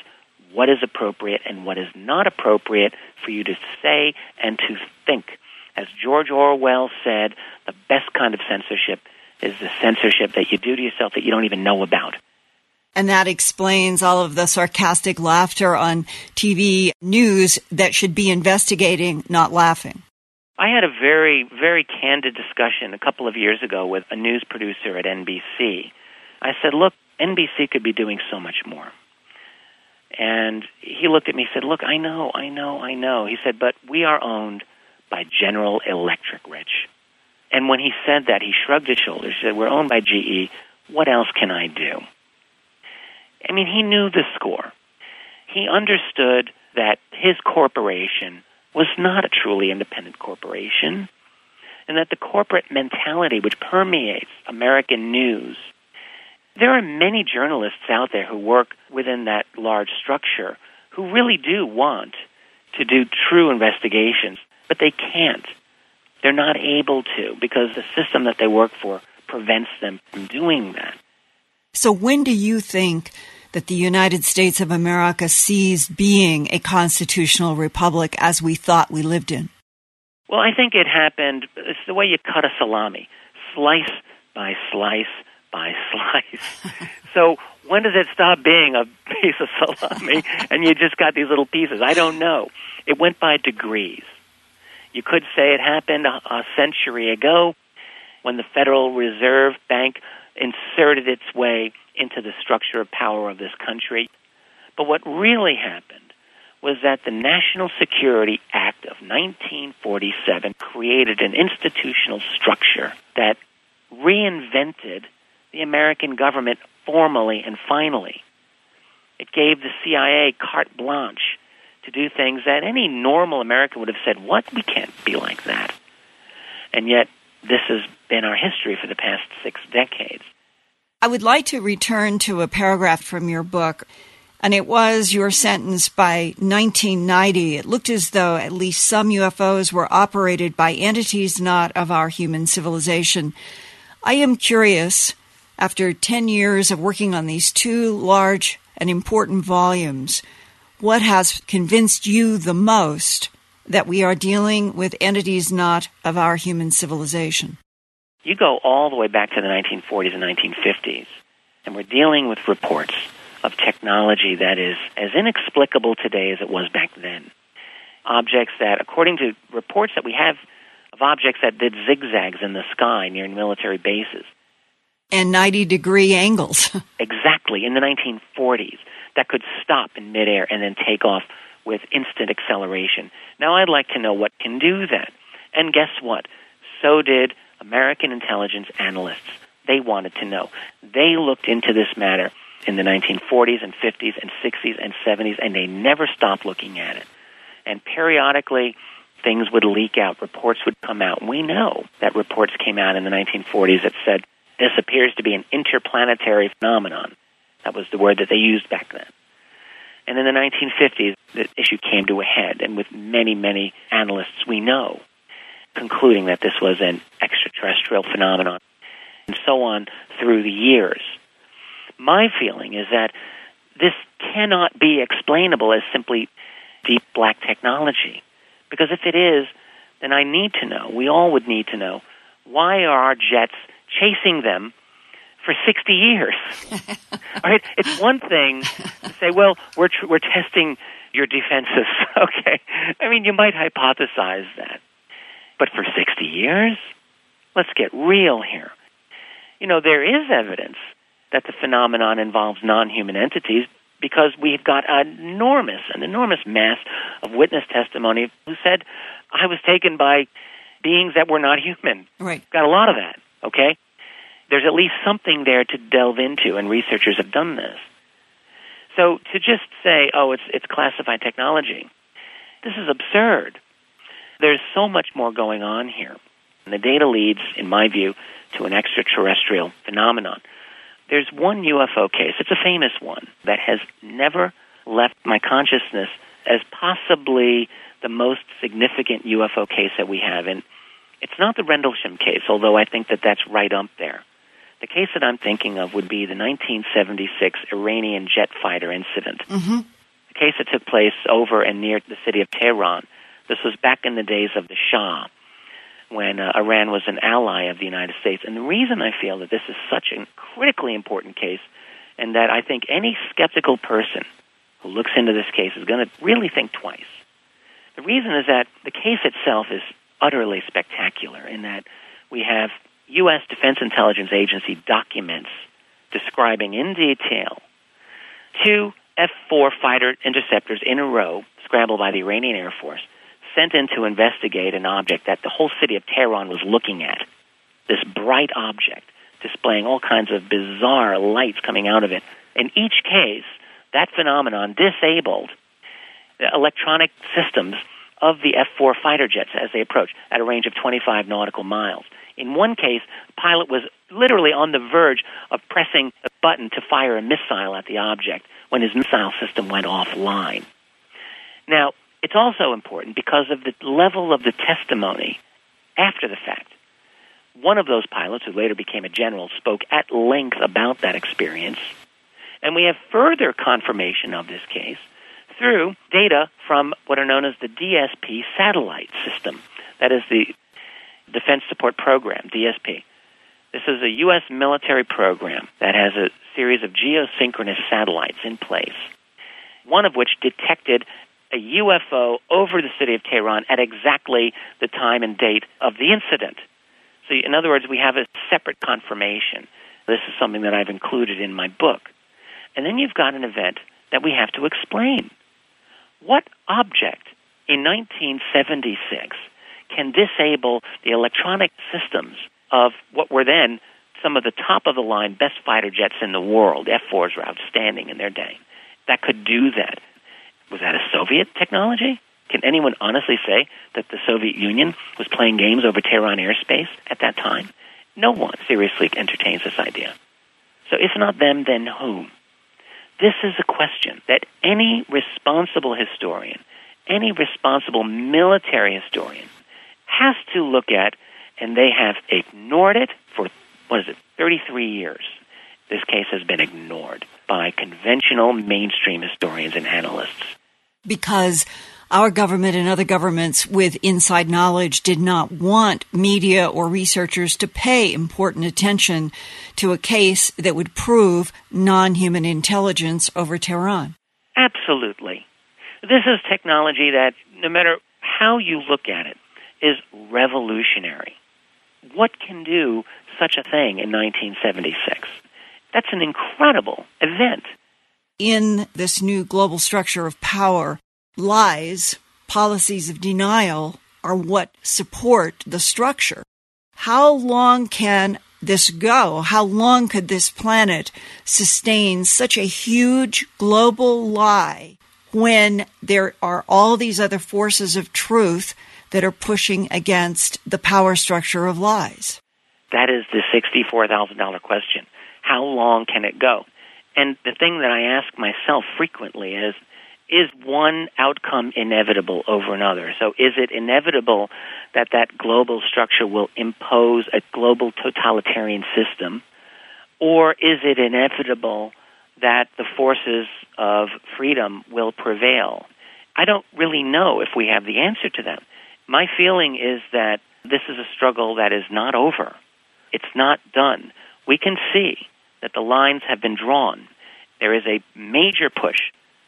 what is appropriate and what is not appropriate for you to say and to think. As George Orwell said, the best kind of censorship is the censorship that you do to yourself that you don't even know about. And that explains all of the sarcastic laughter on TV news that should be investigating, not laughing. I had a very, very candid discussion a couple of years ago with a news producer at NBC. I said, Look, NBC could be doing so much more. And he looked at me and said, Look, I know, I know, I know. He said, But we are owned by General Electric, Rich. And when he said that, he shrugged his shoulders. He said, We're owned by GE. What else can I do? I mean, he knew the score. He understood that his corporation was not a truly independent corporation, and that the corporate mentality which permeates American news. There are many journalists out there who work within that large structure who really do want to do true investigations, but they can't. They're not able to because the system that they work for prevents them from doing that. So, when do you think that the United States of America ceased being a constitutional republic as we thought we lived in? Well, I think it happened. It's the way you cut a salami slice by slice by <laughs> slice. so, when does it stop being a piece of salami <laughs> and you just got these little pieces? I don't know. It went by degrees. You could say it happened a, a century ago when the Federal Reserve Bank inserted its way into the structure of power of this country. But what really happened was that the National Security Act of 1947 created an institutional structure that reinvented the American government formally and finally. It gave the CIA carte blanche to do things that any normal American would have said, What? We can't be like that. And yet, this has been our history for the past six decades. I would like to return to a paragraph from your book, and it was your sentence by 1990. It looked as though at least some UFOs were operated by entities not of our human civilization. I am curious, after 10 years of working on these two large and important volumes, what has convinced you the most that we are dealing with entities not of our human civilization? You go all the way back to the 1940s and 1950s, and we're dealing with reports of technology that is as inexplicable today as it was back then. Objects that, according to reports that we have of objects that did zigzags in the sky near military bases. And 90 degree angles. <laughs> exactly, in the 1940s, that could stop in midair and then take off with instant acceleration. Now, I'd like to know what can do that. And guess what? So did American intelligence analysts. They wanted to know. They looked into this matter in the 1940s and 50s and 60s and 70s, and they never stopped looking at it. And periodically, things would leak out, reports would come out. We know that reports came out in the 1940s that said this appears to be an interplanetary phenomenon. That was the word that they used back then. And in the 1950s, the issue came to a head, and with many, many analysts we know concluding that this was an extraterrestrial phenomenon, and so on through the years. My feeling is that this cannot be explainable as simply deep black technology. Because if it is, then I need to know, we all would need to know, why are our jets chasing them for 60 years? All right, It's one thing to say, well, we're, tr- we're testing your defenses. <laughs> okay. I mean, you might hypothesize that. But for 60 years? Let's get real here. You know, there is evidence that the phenomenon involves non human entities because we've got an enormous, an enormous mass of witness testimony who said, I was taken by beings that were not human. Right. Got a lot of that, okay? There's at least something there to delve into, and researchers have done this. So to just say, oh, it's, it's classified technology, this is absurd. There's so much more going on here. And the data leads, in my view, to an extraterrestrial phenomenon. there's one UFO case, it's a famous one, that has never left my consciousness as possibly the most significant UFO case that we have. And it's not the Rendlesham case, although I think that that's right up there. The case that I'm thinking of would be the 1976 Iranian jet fighter incident. Mm-hmm. The case that took place over and near the city of Tehran. This was back in the days of the Shah, when uh, Iran was an ally of the United States. And the reason I feel that this is such a critically important case, and that I think any skeptical person who looks into this case is going to really think twice. The reason is that the case itself is utterly spectacular in that we have U.S. Defense Intelligence Agency documents describing in detail two F 4 fighter interceptors in a row, scrambled by the Iranian Air Force, sent in to investigate an object that the whole city of Tehran was looking at. This bright object displaying all kinds of bizarre lights coming out of it. In each case, that phenomenon disabled the electronic systems of the F 4 fighter jets as they approached at a range of 25 nautical miles. In one case, the pilot was literally on the verge of pressing a button to fire a missile at the object when his missile system went offline. Now, it's also important because of the level of the testimony after the fact. One of those pilots, who later became a general, spoke at length about that experience. And we have further confirmation of this case through data from what are known as the DSP satellite system. That is the Defense Support Program, DSP. This is a U.S. military program that has a series of geosynchronous satellites in place, one of which detected a UFO over the city of Tehran at exactly the time and date of the incident. So, in other words, we have a separate confirmation. This is something that I've included in my book. And then you've got an event that we have to explain. What object in 1976 can disable the electronic systems of what were then some of the top of the line best fighter jets in the world? F 4s were outstanding in their day. That could do that. Was that a Soviet technology? Can anyone honestly say that the Soviet Union was playing games over Tehran airspace at that time? No one seriously entertains this idea. So if not them, then whom? This is a question that any responsible historian, any responsible military historian has to look at, and they have ignored it for, what is it, 33 years. This case has been ignored by conventional mainstream historians and analysts. Because our government and other governments with inside knowledge did not want media or researchers to pay important attention to a case that would prove non human intelligence over Tehran. Absolutely. This is technology that, no matter how you look at it, is revolutionary. What can do such a thing in 1976? That's an incredible event. In this new global structure of power, lies, policies of denial are what support the structure. How long can this go? How long could this planet sustain such a huge global lie when there are all these other forces of truth that are pushing against the power structure of lies? That is the $64,000 question. How long can it go? And the thing that I ask myself frequently is is one outcome inevitable over another? So is it inevitable that that global structure will impose a global totalitarian system? Or is it inevitable that the forces of freedom will prevail? I don't really know if we have the answer to that. My feeling is that this is a struggle that is not over. It's not done. We can see that the lines have been drawn. There is a major push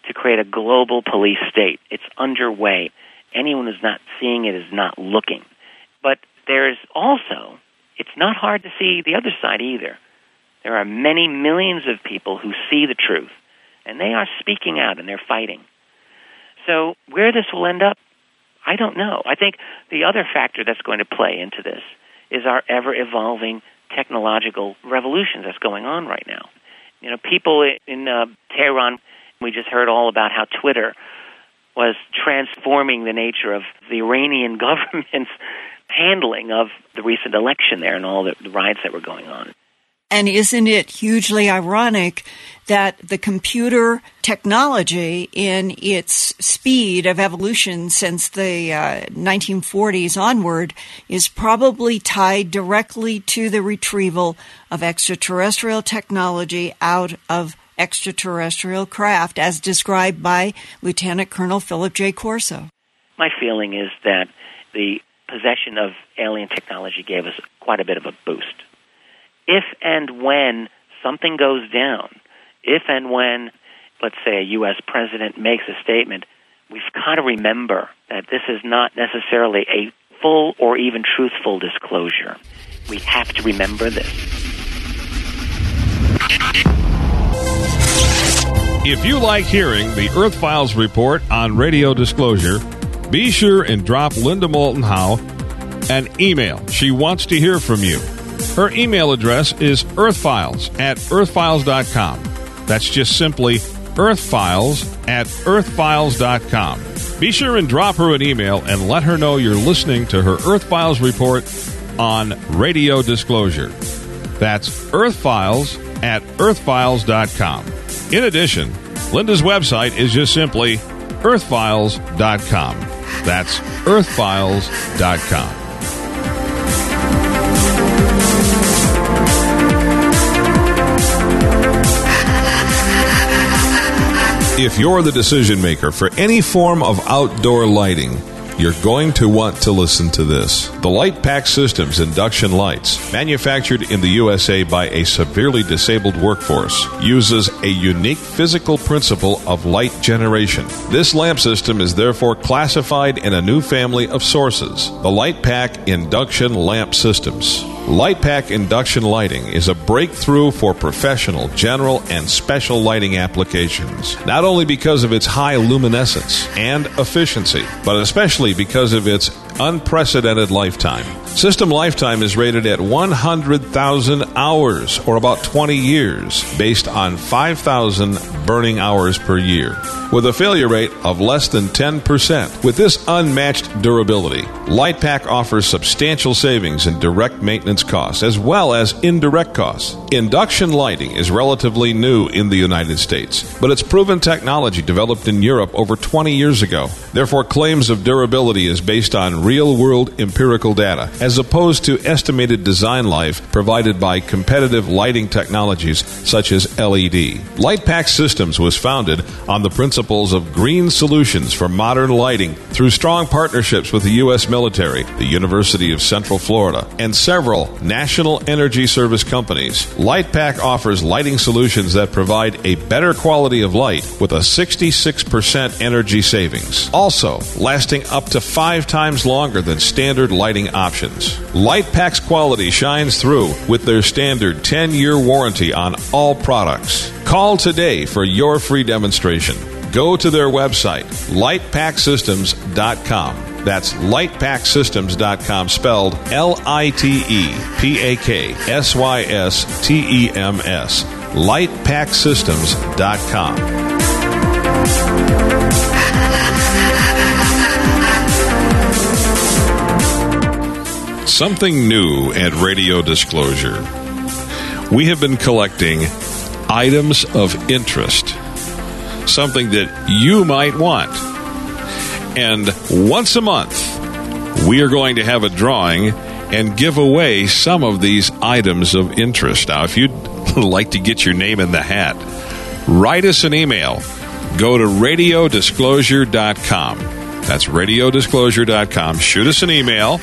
to create a global police state. It's underway. Anyone who's not seeing it is not looking. But there's also, it's not hard to see the other side either. There are many millions of people who see the truth, and they are speaking out and they're fighting. So, where this will end up, I don't know. I think the other factor that's going to play into this is our ever evolving technological revolution that's going on right now. You know, people in uh, Tehran we just heard all about how Twitter was transforming the nature of the Iranian <laughs> government's handling of the recent election there and all the, the riots that were going on. And isn't it hugely ironic that the computer technology in its speed of evolution since the uh, 1940s onward is probably tied directly to the retrieval of extraterrestrial technology out of extraterrestrial craft, as described by Lieutenant Colonel Philip J. Corso. My feeling is that the possession of alien technology gave us quite a bit of a boost. If and when something goes down, if and when, let's say, a U.S. president makes a statement, we've got to remember that this is not necessarily a full or even truthful disclosure. We have to remember this. If you like hearing the Earth Files report on radio disclosure, be sure and drop Linda Moulton Howe an email. She wants to hear from you. Her email address is earthfiles at earthfiles.com. That's just simply earthfiles at earthfiles.com. Be sure and drop her an email and let her know you're listening to her Earth Files report on radio disclosure. That's earthfiles at earthfiles.com. In addition, Linda's website is just simply earthfiles.com. That's earthfiles.com. If you're the decision maker for any form of outdoor lighting, you're going to want to listen to this. The LitePak Systems induction lights, manufactured in the USA by a severely disabled workforce, uses a unique physical principle of light generation. This lamp system is therefore classified in a new family of sources, the LitePak Induction Lamp Systems. LitePak induction lighting is a breakthrough for professional, general, and special lighting applications. Not only because of its high luminescence and efficiency, but especially because of its unprecedented lifetime. System lifetime is rated at 100,000 hours, or about 20 years, based on 5,000 burning hours per year, with a failure rate of less than 10%. With this unmatched durability, LitePak offers substantial savings in direct maintenance costs as well as indirect costs. Induction lighting is relatively new in the United States, but it's proven technology developed in Europe over 20 years ago. Therefore, claims of durability is based on real world empirical data, as opposed to estimated design life provided by competitive lighting technologies such as LED. LitePak Systems was founded on the principles of green solutions for modern lighting through strong partnerships with the U.S. military, the University of Central Florida, and several national energy service companies. LitePak offers lighting solutions that provide a better quality of light with a 66% energy savings. Also, lasting up to five times longer than standard lighting options. LitePak's quality shines through with their standard 10 year warranty on all products. Call today for your free demonstration. Go to their website, litepaksystems.com. That's litepaksystems.com, spelled L I T E P A K S Y S T E M S. Litepaksystems.com. Something new at Radio Disclosure. We have been collecting items of interest, something that you might want. And once a month, we are going to have a drawing and give away some of these items of interest. Now, if you'd <laughs> like to get your name in the hat, write us an email. Go to radiodisclosure.com. That's radiodisclosure.com. Shoot us an email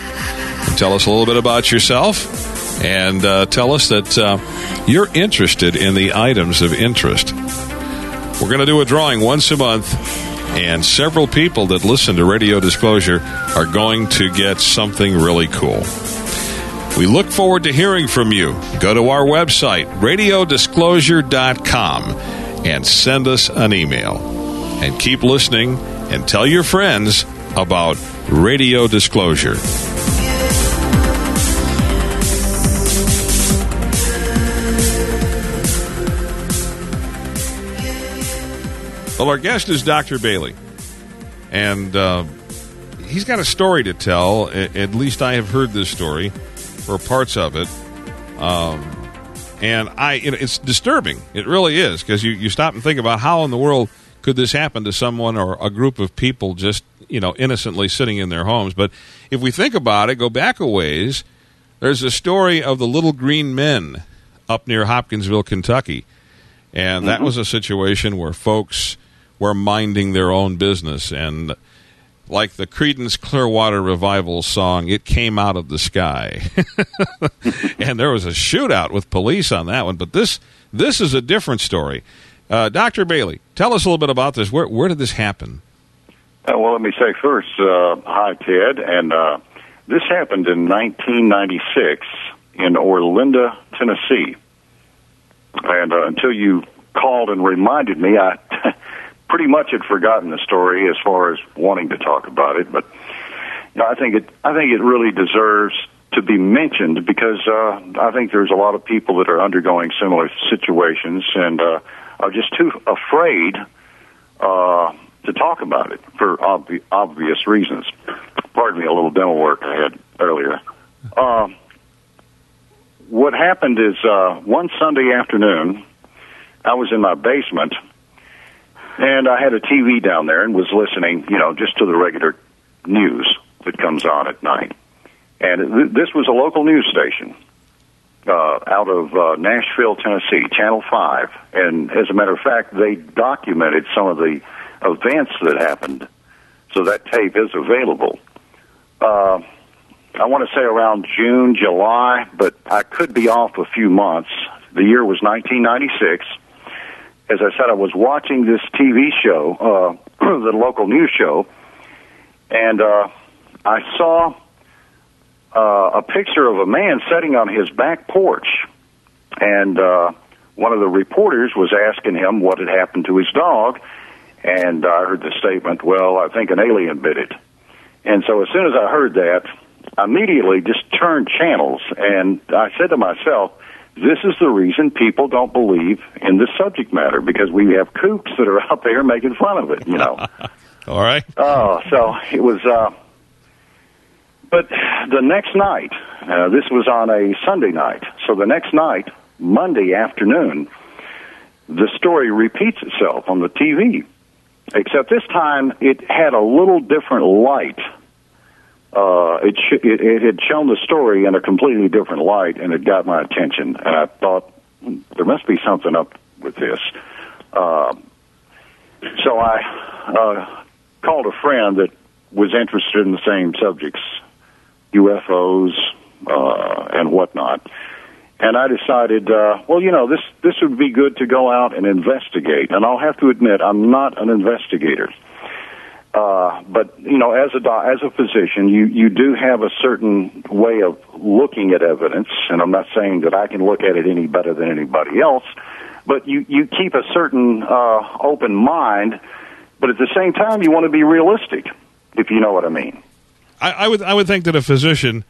tell us a little bit about yourself and uh, tell us that uh, you're interested in the items of interest. We're going to do a drawing once a month, and several people that listen to Radio Disclosure are going to get something really cool. We look forward to hearing from you. Go to our website, radiodisclosure.com, and send us an email. And keep listening and tell your friends about Radio Disclosure. Well, our guest is Dr. Bailey, and uh, he's got a story to tell. At least I have heard this story, or parts of it. Um, And I, you know, it's disturbing. It really is because you, you stop and think about how in the world could this happen to someone or a group of people just, you know, innocently sitting in their homes. But if we think about it, go back a ways, there's a story of the Little Green Men up near Hopkinsville, Kentucky. And that mm-hmm. was a situation where folks were minding their own business. And like the Creedence Clearwater Revival song, it came out of the sky. <laughs> and there was a shootout with police on that one. But this this is a different story. Uh, Dr. Bailey, tell us a little bit about this. Where, where did this happen? Uh, well, let me say first, uh, hi, Ted. And uh, this happened in 1996 in Olinda, Tennessee. And uh, until you called and reminded me, I <laughs> pretty much had forgotten the story as far as wanting to talk about it. But you know, I think it I think it really deserves to be mentioned because uh, I think there's a lot of people that are undergoing similar situations and uh, are just too afraid uh, to talk about it for obvi- obvious reasons. Pardon me, a little dental work I had earlier. Um, what happened is uh, one Sunday afternoon, I was in my basement and I had a TV down there and was listening, you know, just to the regular news that comes on at night. And th- this was a local news station uh, out of uh, Nashville, Tennessee, Channel 5. And as a matter of fact, they documented some of the events that happened. So that tape is available. Uh, I want to say around June, July, but I could be off a few months. The year was 1996 as I said, I was watching this TV show, uh, <clears throat> the local news show, and uh, I saw uh, a picture of a man sitting on his back porch, and uh, one of the reporters was asking him what had happened to his dog, and I heard the statement, "Well, I think an alien bit it." And so as soon as I heard that, I immediately just turned channels, and I said to myself this is the reason people don't believe in the subject matter because we have kooks that are <laughs> out there making fun of it. You know. <laughs> All right. Oh, so it was. uh But the next night, uh, this was on a Sunday night. So the next night, Monday afternoon, the story repeats itself on the TV. Except this time, it had a little different light uh, it, sh- it it had shown the story in a completely different light, and it got my attention. And I thought there must be something up with this. Uh, so I uh, called a friend that was interested in the same subjects, UFOs uh, and whatnot. And I decided, uh, well, you know, this this would be good to go out and investigate. And I'll have to admit, I'm not an investigator. Uh, but you know, as a as a physician, you you do have a certain way of looking at evidence, and I'm not saying that I can look at it any better than anybody else, but you you keep a certain uh, open mind, but at the same time, you want to be realistic, if you know what I mean. I, I would I would think that a physician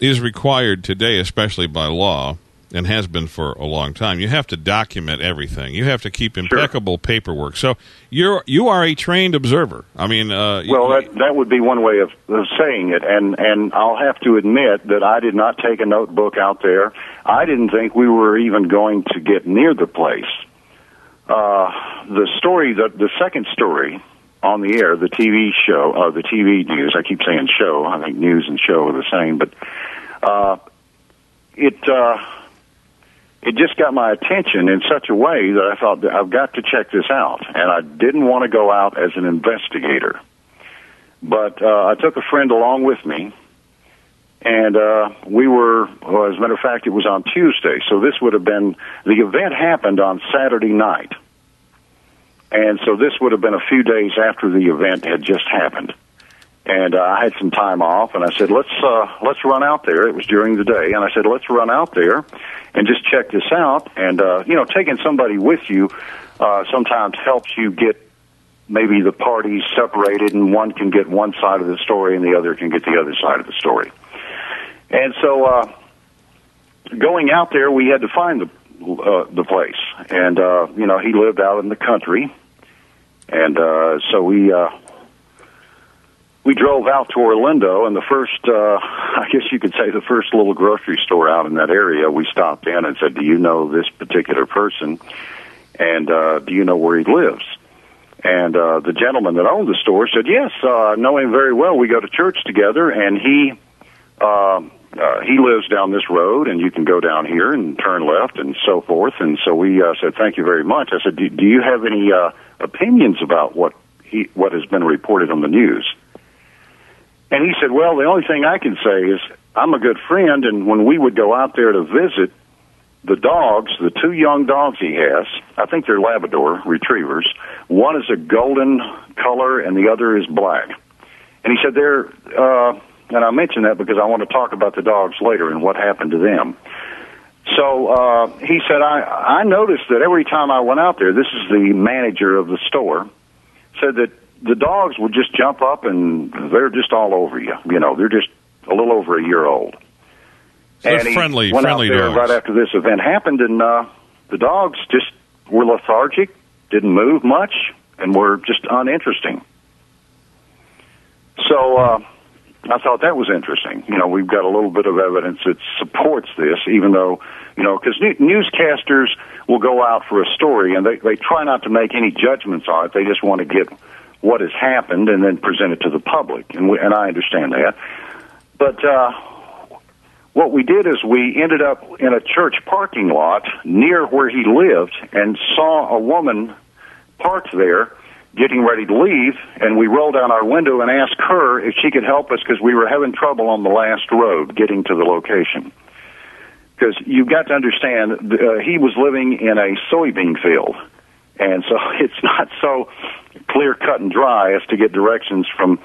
is required today, especially by law, and has been for a long time. You have to document everything. You have to keep impeccable sure. paperwork. So you're you are a trained observer. I mean, uh, well, that that would be one way of, of saying it. And and I'll have to admit that I did not take a notebook out there. I didn't think we were even going to get near the place. Uh, the story, the the second story on the air, the TV show, uh, the TV news. I keep saying show. I think news and show are the same, but uh, it. Uh, it just got my attention in such a way that I thought I've got to check this out, and I didn't want to go out as an investigator. But uh, I took a friend along with me, and uh, we were, well, as a matter of fact, it was on Tuesday, so this would have been the event happened on Saturday night, and so this would have been a few days after the event had just happened and uh, I had some time off, and I said, "Let's uh, let's run out there." It was during the day, and I said, "Let's run out there and just check this out." And uh, you know, taking somebody with you uh, sometimes helps you get maybe the parties separated, and one can get one side of the story, and the other can get the other side of the story. And so, uh, going out there, we had to find the uh, the place, and uh, you know, he lived out in the country, and uh, so we. Uh, we drove out to Orlinda, and the first, uh, <laughs> I guess you could say, the first little grocery store out in that area, we stopped in and said, "Do you know this particular person? And uh, do you know where he lives?" And uh, the gentleman that owned the store said, "Yes, uh, I know him very well. We go to church together, and he." Uh, uh, he lives down this road, and you can go down here and turn left, and so forth. And so we uh, said, "Thank you very much." I said, "Do, do you have any uh, opinions about what he what has been reported on the news?" And he said, Well, the only thing I can say is I'm a good friend, and when we would go out there to visit the dogs, the two young dogs he has, I think they're Labrador retrievers. One is a golden color, and the other is black. And he said, They're, uh, and I mention that because I want to talk about the dogs later and what happened to them. So uh, he said, I, I noticed that every time I went out there, this is the manager of the store, said that the dogs would just jump up and they're just all over you. You know, they're just a little over a year old. So and friendly, went friendly out there dogs. right after this event happened, and uh, the dogs just were lethargic, didn't move much, and were just uninteresting. So uh, I thought that was interesting. You know, we've got a little bit of evidence that supports this, even though you know, because newscasters will go out for a story and they they try not to make any judgments on it. They just want to get what has happened and then present it to the public, and we, and I understand that. But uh, what we did is we ended up in a church parking lot near where he lived and saw a woman parked there getting ready to leave, and we rolled down our window and asked her if she could help us because we were having trouble on the last road getting to the location. Because you've got to understand, uh, he was living in a soybean field, and so <laughs> it's not so clear cut and dry as to get directions from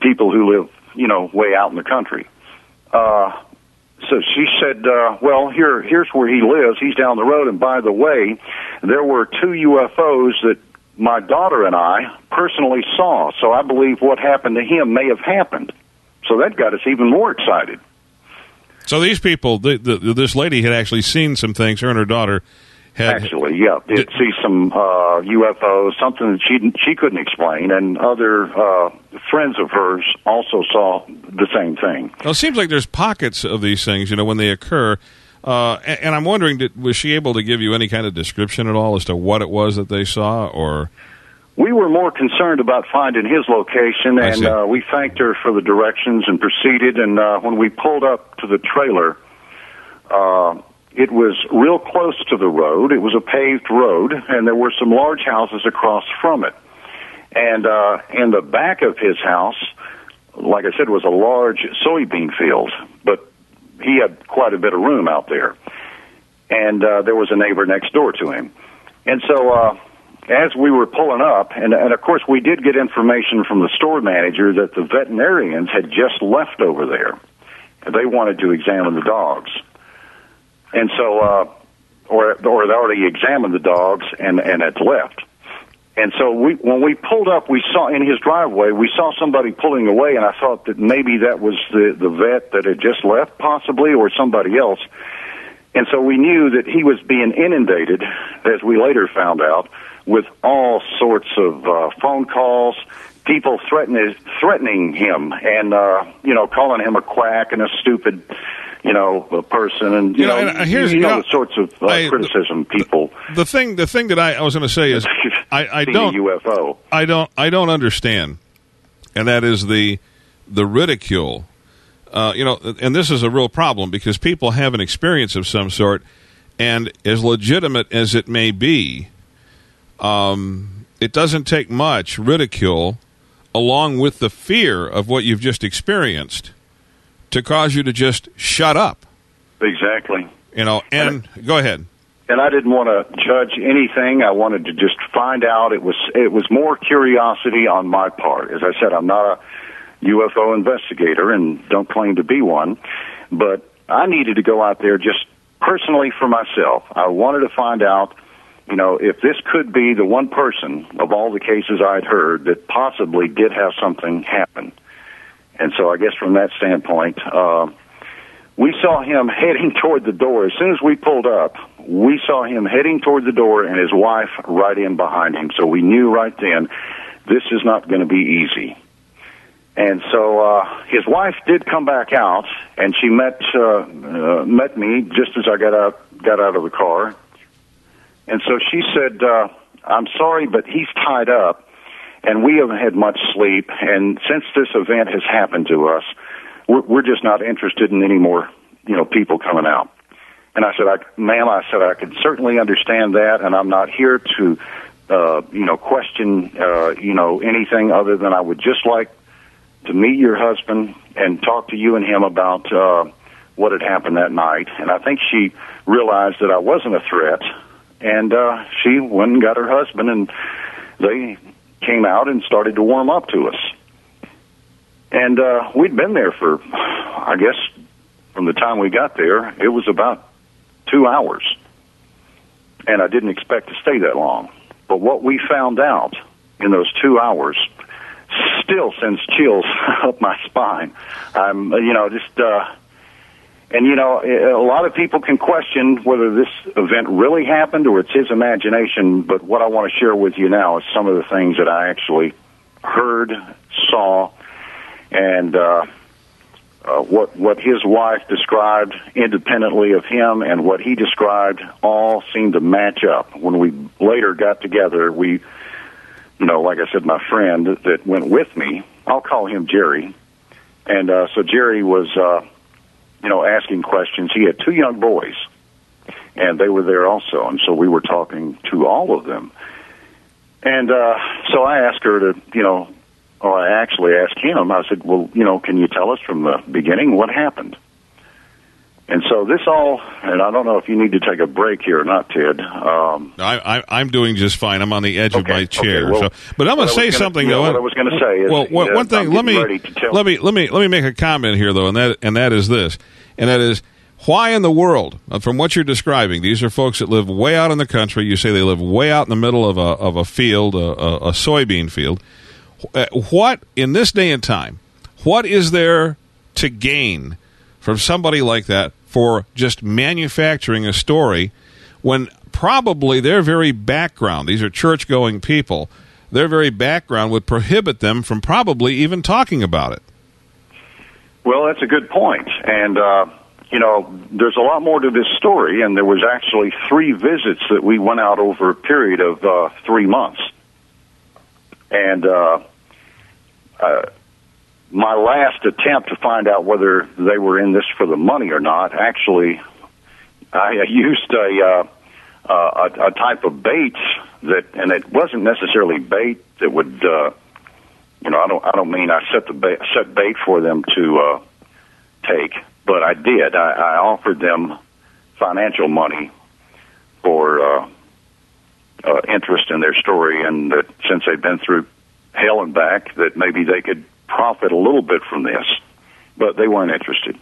people who live, you know, way out in the country. Uh, so she said, uh, "Well, here, here's where he lives. He's down the road. And by the way, there were two UFOs that my daughter and I personally saw. So I believe what happened to him may have happened. So that got us even more excited. So these people, the, the, this lady had actually seen some things. Her and her daughter had Actually, yeah, did see some uh, UFOs, something that she she couldn't explain, and other uh, friends of hers also saw the same thing. Well, it seems like there's pockets of these things, you know, when they occur. Uh, and, and I'm wondering, did, was she able to give you any kind of description at all as to what it was that they saw, or We were more concerned about finding his location, and uh, we thanked her for the directions and proceeded. And uh, when we pulled up to the trailer, uh, it was real close to the road. It was a paved road, and there were some large houses across from it. And uh, in the back of his house, like I said, was a large soybean field, but he had quite a bit of room out there. And uh, there was a neighbor next door to him. And so, uh, as we were pulling up, and, and of course, we did get information from the store manager that the veterinarians had just left over there. They wanted to examine the dogs. And so, uh, or, or they already examined the dogs and, and had left. And so we, when we pulled up, we saw in his driveway, we saw somebody pulling away, and I thought that maybe that was the, the vet that had just left, possibly, or somebody else. And so we knew that he was being inundated, as we later found out, with all sorts of uh, phone calls, people threatening threatening him, and uh, you know, calling him a quack and a stupid, you know, a person, and you, You know, know, and, uh, here's- you know know, the sorts of uh, I- criticism people. the thing? The thing that I, I was going to say is, <laughs> I, I don't, UFO. I don't, I don't understand, and that is the the ridicule. Uh, you know, and this is a real problem because people have an experience of some sort, and as legitimate as it may be, um, it doesn't take much ridicule, along with the fear of what you've just experienced, to cause you to just shut up. Exactly. You know, and go ahead. and I didn't want to judge anything. I wanted to just find out. It was it was more curiosity on my part. As I said, I'm not a UFO investigator and don't claim to be one, but I needed to go out there just personally for myself. I wanted to find out, you know, if this could be the one person of all the cases I'd heard that possibly did have something happen. And so I guess from that standpoint, uh, we saw him <laughs> heading toward the door. As soon as we pulled up, we saw him heading toward the door and his wife right in behind him. So we knew right then this is not going to be easy. And so uh, his wife did come back out, and she met uh, uh, met me just as I got out got out of the car. And so she said, uh, "I'm sorry, but he's tied up, and we haven't had much sleep. And since this event has happened to us, we're, we're just not interested in any more, you know, people coming out." And I said, I, "Ma'am, I said I could certainly understand that, and I'm not here to." Uh, you know, question, uh, you know, anything other than I would just like to meet your husband and talk to you and him about uh, what had happened that night. And I think she realized that I wasn't a threat, and uh, she went and got her husband, and they came out and started to warm up to us. And uh, we'd been there for, I guess, from the time we got there, it was about two hours. And I didn't expect to stay that long. But what we found out in those two hours still sends chills <laughs> up my spine. I'm, you know, just, uh, and you know, a lot of people can question whether this event really happened or it's his imagination. But what I want to share with you now is some of the things that I actually heard, saw, and uh, uh, what what his wife described independently of him and what he described all seemed to match up. When we later got together, we you know, like I said, my friend that went with me, I'll call him Jerry. And uh, so Jerry was, uh, you know, asking questions. He had two young boys, and they were there also. And so we were talking to all of them. And uh, so I asked her to, you know, or I actually asked him, I said, well, you know, can you tell us from the beginning what happened? And so this all, and I don't know if you need to take a break here or not, Ted. Um, I, I, am doing just fine. I'm on the edge okay, of my chair. Okay, well, so, but I'm going to say gonna, something you know, though. What I was going to say is, well, one, one thing. Let me let me let me let me make a comment here though, and that and that is this, and that is why in the world, uh, from what you're describing, these are folks that live way out in the country. You say they live way out in the middle of a of a field, a, a, a soybean field. Uh, what in this day and time, what is there to gain from somebody like that for just manufacturing a story when probably their very background, these are church going people, their very background would prohibit them from probably even talking about it. Well, that's a good point. And, uh, you know, there's a lot more to this story, and there was actually three visits that we went out over a period of uh, three months. And, uh, uh, my last attempt to find out whether they were in this for the money or not, actually, I used a, uh, uh, a, a type of bait that, and it wasn't necessarily bait that would, uh, you know, I don't, I don't mean I set the bait, set bait for them to uh, take, but I did. I, I offered them financial money for uh, uh, interest in their story, and that since they've been through hell and back, that maybe they could profit a little bit from this, but they weren't interested.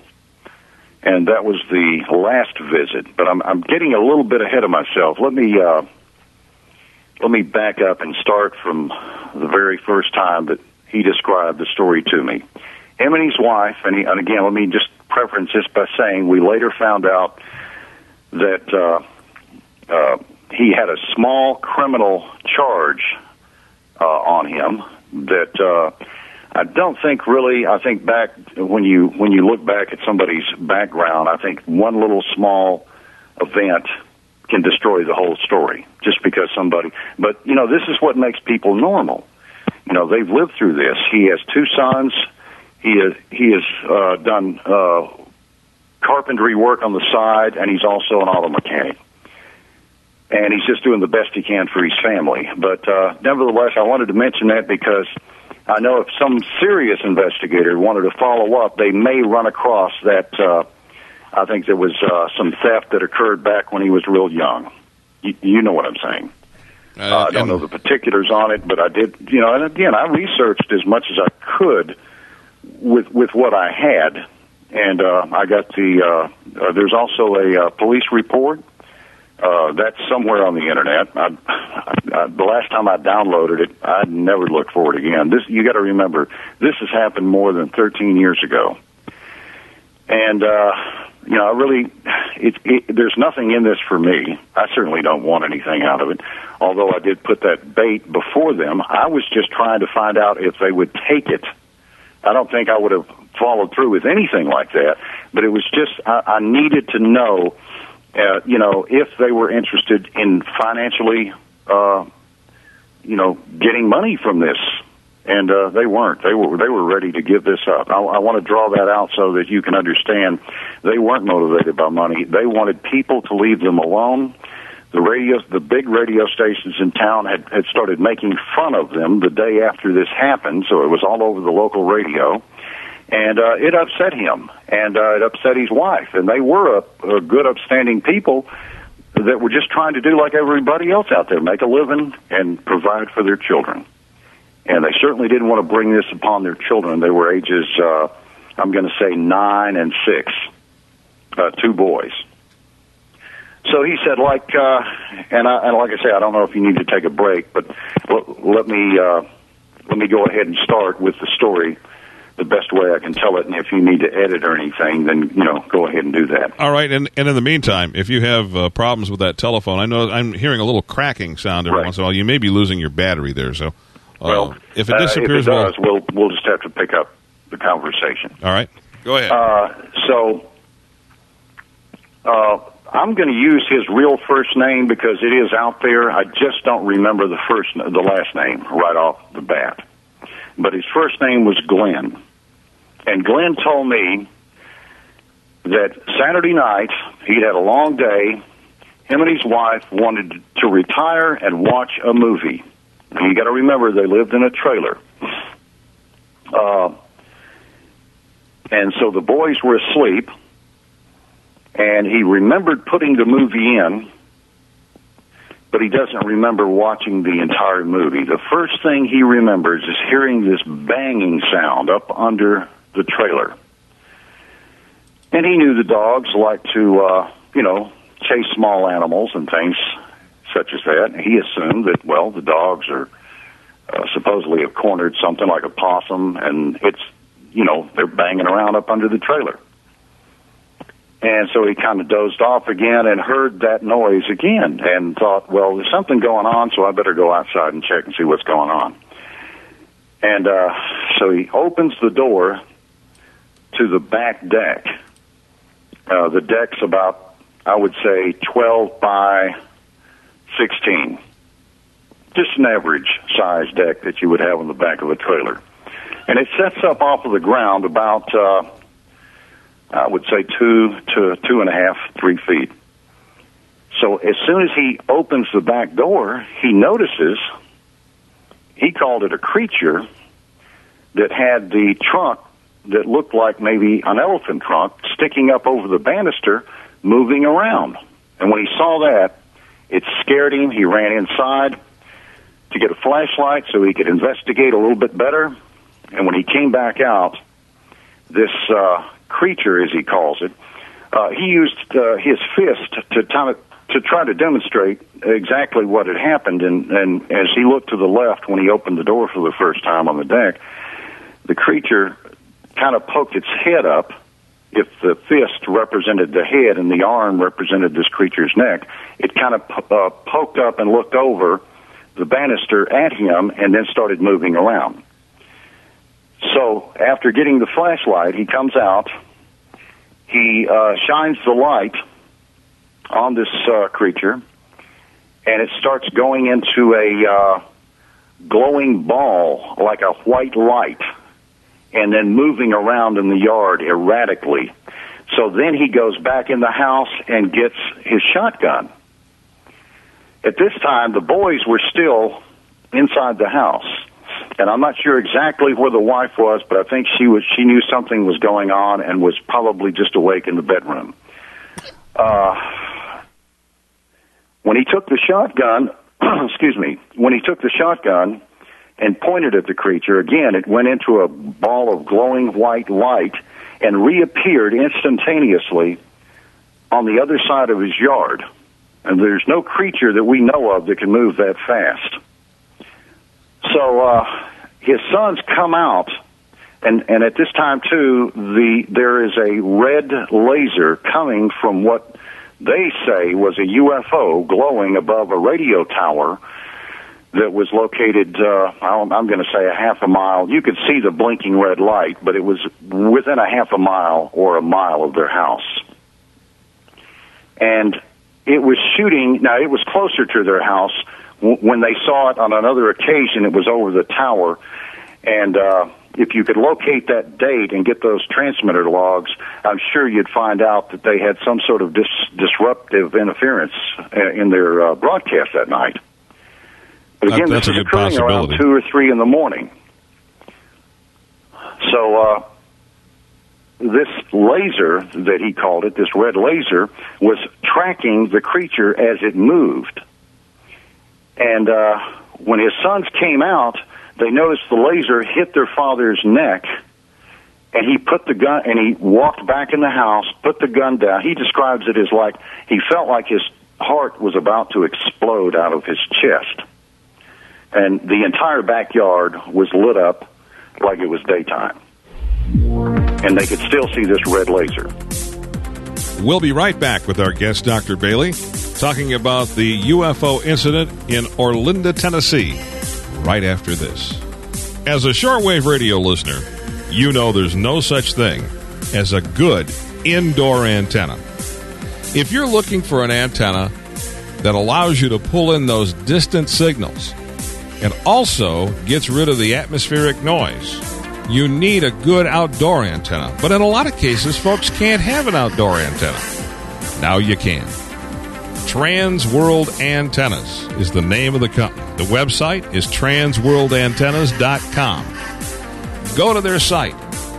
And that was the last visit. But I'm, I'm getting a little bit ahead of myself. Let me uh, let me back up and start from the very first time that he described the story to me. Him and his wife, and, he, and again, let me just preference this by saying we later found out that uh, uh, he had a small criminal charge uh, on him that uh, I don't think really. I think back when you when you look back at somebody's background, I think one little small event can destroy the whole story just because somebody. But you know, this is what makes people normal. You know, they've lived through this. He has two sons. He is he has uh, done uh, carpentry work on the side, and he's also an auto mechanic. And he's just doing the best he can for his family. But uh, nevertheless, I wanted to mention that because I know if some serious investigator wanted to follow up, they may run across that. Uh, I think there was uh, some theft that occurred back when he was real young. You, you know what I'm saying? Uh, I don't know the particulars on it, but I did. You know, and again, I researched as much as I could with with what I had, and uh, I got the. Uh, uh, there's also a uh, police report uh, that's somewhere on the internet. I, I, the last time I downloaded it, I never looked for it again. This you got to remember, this has happened more than 13 years ago, and uh, you know, I really, it, it, there's nothing in this for me. I certainly don't want anything out of it. Although I did put that bait before them, I was just trying to find out if they would take it I don't think I would have followed through with anything like that. But it was just I, I needed to know, uh, you know, if they were interested in financially, uh, you know, getting money from this. And uh, they weren't. They were they were ready to give this up. I, I want to draw that out so that you can understand. They weren't motivated by money. They wanted people to leave them alone the radio, the big radio stations in town had, had started making fun of them the day after this happened, so it was all over the local radio, and uh, it upset him, and uh, it upset his wife, and they were a, a good, upstanding people that were just trying to do like everybody else out there, make a living and provide for their children, and they certainly didn't want to bring this upon their children. They were ages, uh, I'm going to say nine and six, uh, two boys. So he said, like, uh, and, I, and like I say, I don't know if you need to take a break, but let, let me uh, let me go ahead and start with the story the best way I can tell it. And if you need to edit or anything, then you know, go ahead and do that. All right. And and in the meantime, if you have uh, problems with that telephone, I know I'm hearing a little cracking sound every Right. once in a while. You may be losing your battery there. So, uh, Well, if it uh, disappears, if it well, does, we'll we'll just have to pick up the conversation. all right. Go ahead. Uh, so, uh, I'm going to use his real first name because it is out there. I just don't remember the first, the last name right off the bat. But his first name was Glenn, and Glenn told me that Saturday night he'd had a long day. Him and his wife wanted to retire and watch a movie. And you got to remember they lived in a trailer. Uh, and so the boys were asleep, and he remembered putting the movie in, but he doesn't remember watching the entire movie. The first thing he remembers is hearing this banging sound up under the trailer. And he knew the dogs like to, uh, you know, chase small animals and things such as that. He assumed that, well, the dogs are uh, supposedly have cornered something like a possum, and it's, you know, they're banging around up under the trailer. And so he kind of dozed off again and heard that noise again and thought, well, there's something going on, so I better go outside and check and see what's going on. And uh, so he opens the door to the back deck. Uh, the deck's about, I would say, 12 by 16. Just an average size deck that you would have on the back of a trailer. And it sets up off of the ground about, uh, I would say, two to two and a half, three feet. So as soon as he opens the back door, he notices, he called it a creature that had the trunk that looked like maybe an elephant trunk sticking up over the banister, moving around. And when he saw that, it scared him. He ran inside to get a flashlight so he could investigate a little bit better. And when he came back out, this uh, creature, as he calls it, uh, he used uh, his fist to of to try to demonstrate exactly what had happened. And, and as he looked to the left when he opened the door for the first time on the deck, the creature kind of poked its head up. If the fist represented the head and the arm represented this creature's neck, it kind of uh, poked up and looked over the banister at him and then started moving around. So after getting the flashlight, he comes out. He uh, shines the light on this uh, creature, and it starts going into a uh, glowing ball like a white light, and then moving around in the yard erratically. So then he goes back in the house and gets his shotgun. At this time, the boys were still inside the house, and I'm not sure exactly where the wife was, but I think she was. She knew something was going on and was probably just awake in the bedroom. Uh, when he took the shotgun, <clears throat> excuse me, when he took the shotgun and pointed at the creature, again, it went into a ball of glowing white light and reappeared instantaneously on the other side of his yard. And there's no creature that we know of that can move that fast. So uh, his sons come out, and, and at this time too, the there is a red laser coming from what they say was a UFO glowing above a radio tower that was located, uh, I'm going to say a half a mile. You could see the blinking red light, but it was within a half a mile or a mile of their house. And it was shooting, now it was closer to their house. When they saw it on another occasion, it was over the tower. And, uh, if you could locate that date and get those transmitter logs, I'm sure you'd find out that they had some sort of dis- disruptive interference uh, in their uh, broadcast that night. But again, That's this is good occurring around possibility. two or three in the morning. So uh, this laser that he called it, this red laser, was tracking the creature as it moved. And uh, when his sons came out, they noticed the laser hit their father's neck, and he put the gun and he walked back in the house, put the gun down. He describes it as like he felt like his heart was about to explode out of his chest. And the entire backyard was lit up like it was daytime. And they could still see this red laser. We'll be right back with our guest, Dr. Bailey, talking about the UFO incident in Orlinda, Tennessee, right after this. As a shortwave radio listener, you know there's no such thing as a good indoor antenna. If you're looking for an antenna that allows you to pull in those distant signals and also gets rid of the atmospheric noise, you need a good outdoor antenna. But in a lot of cases, folks can't have an outdoor antenna. Now you can. Trans World Antennas is the name of the company. The website is transworldantennas.com. Go to their site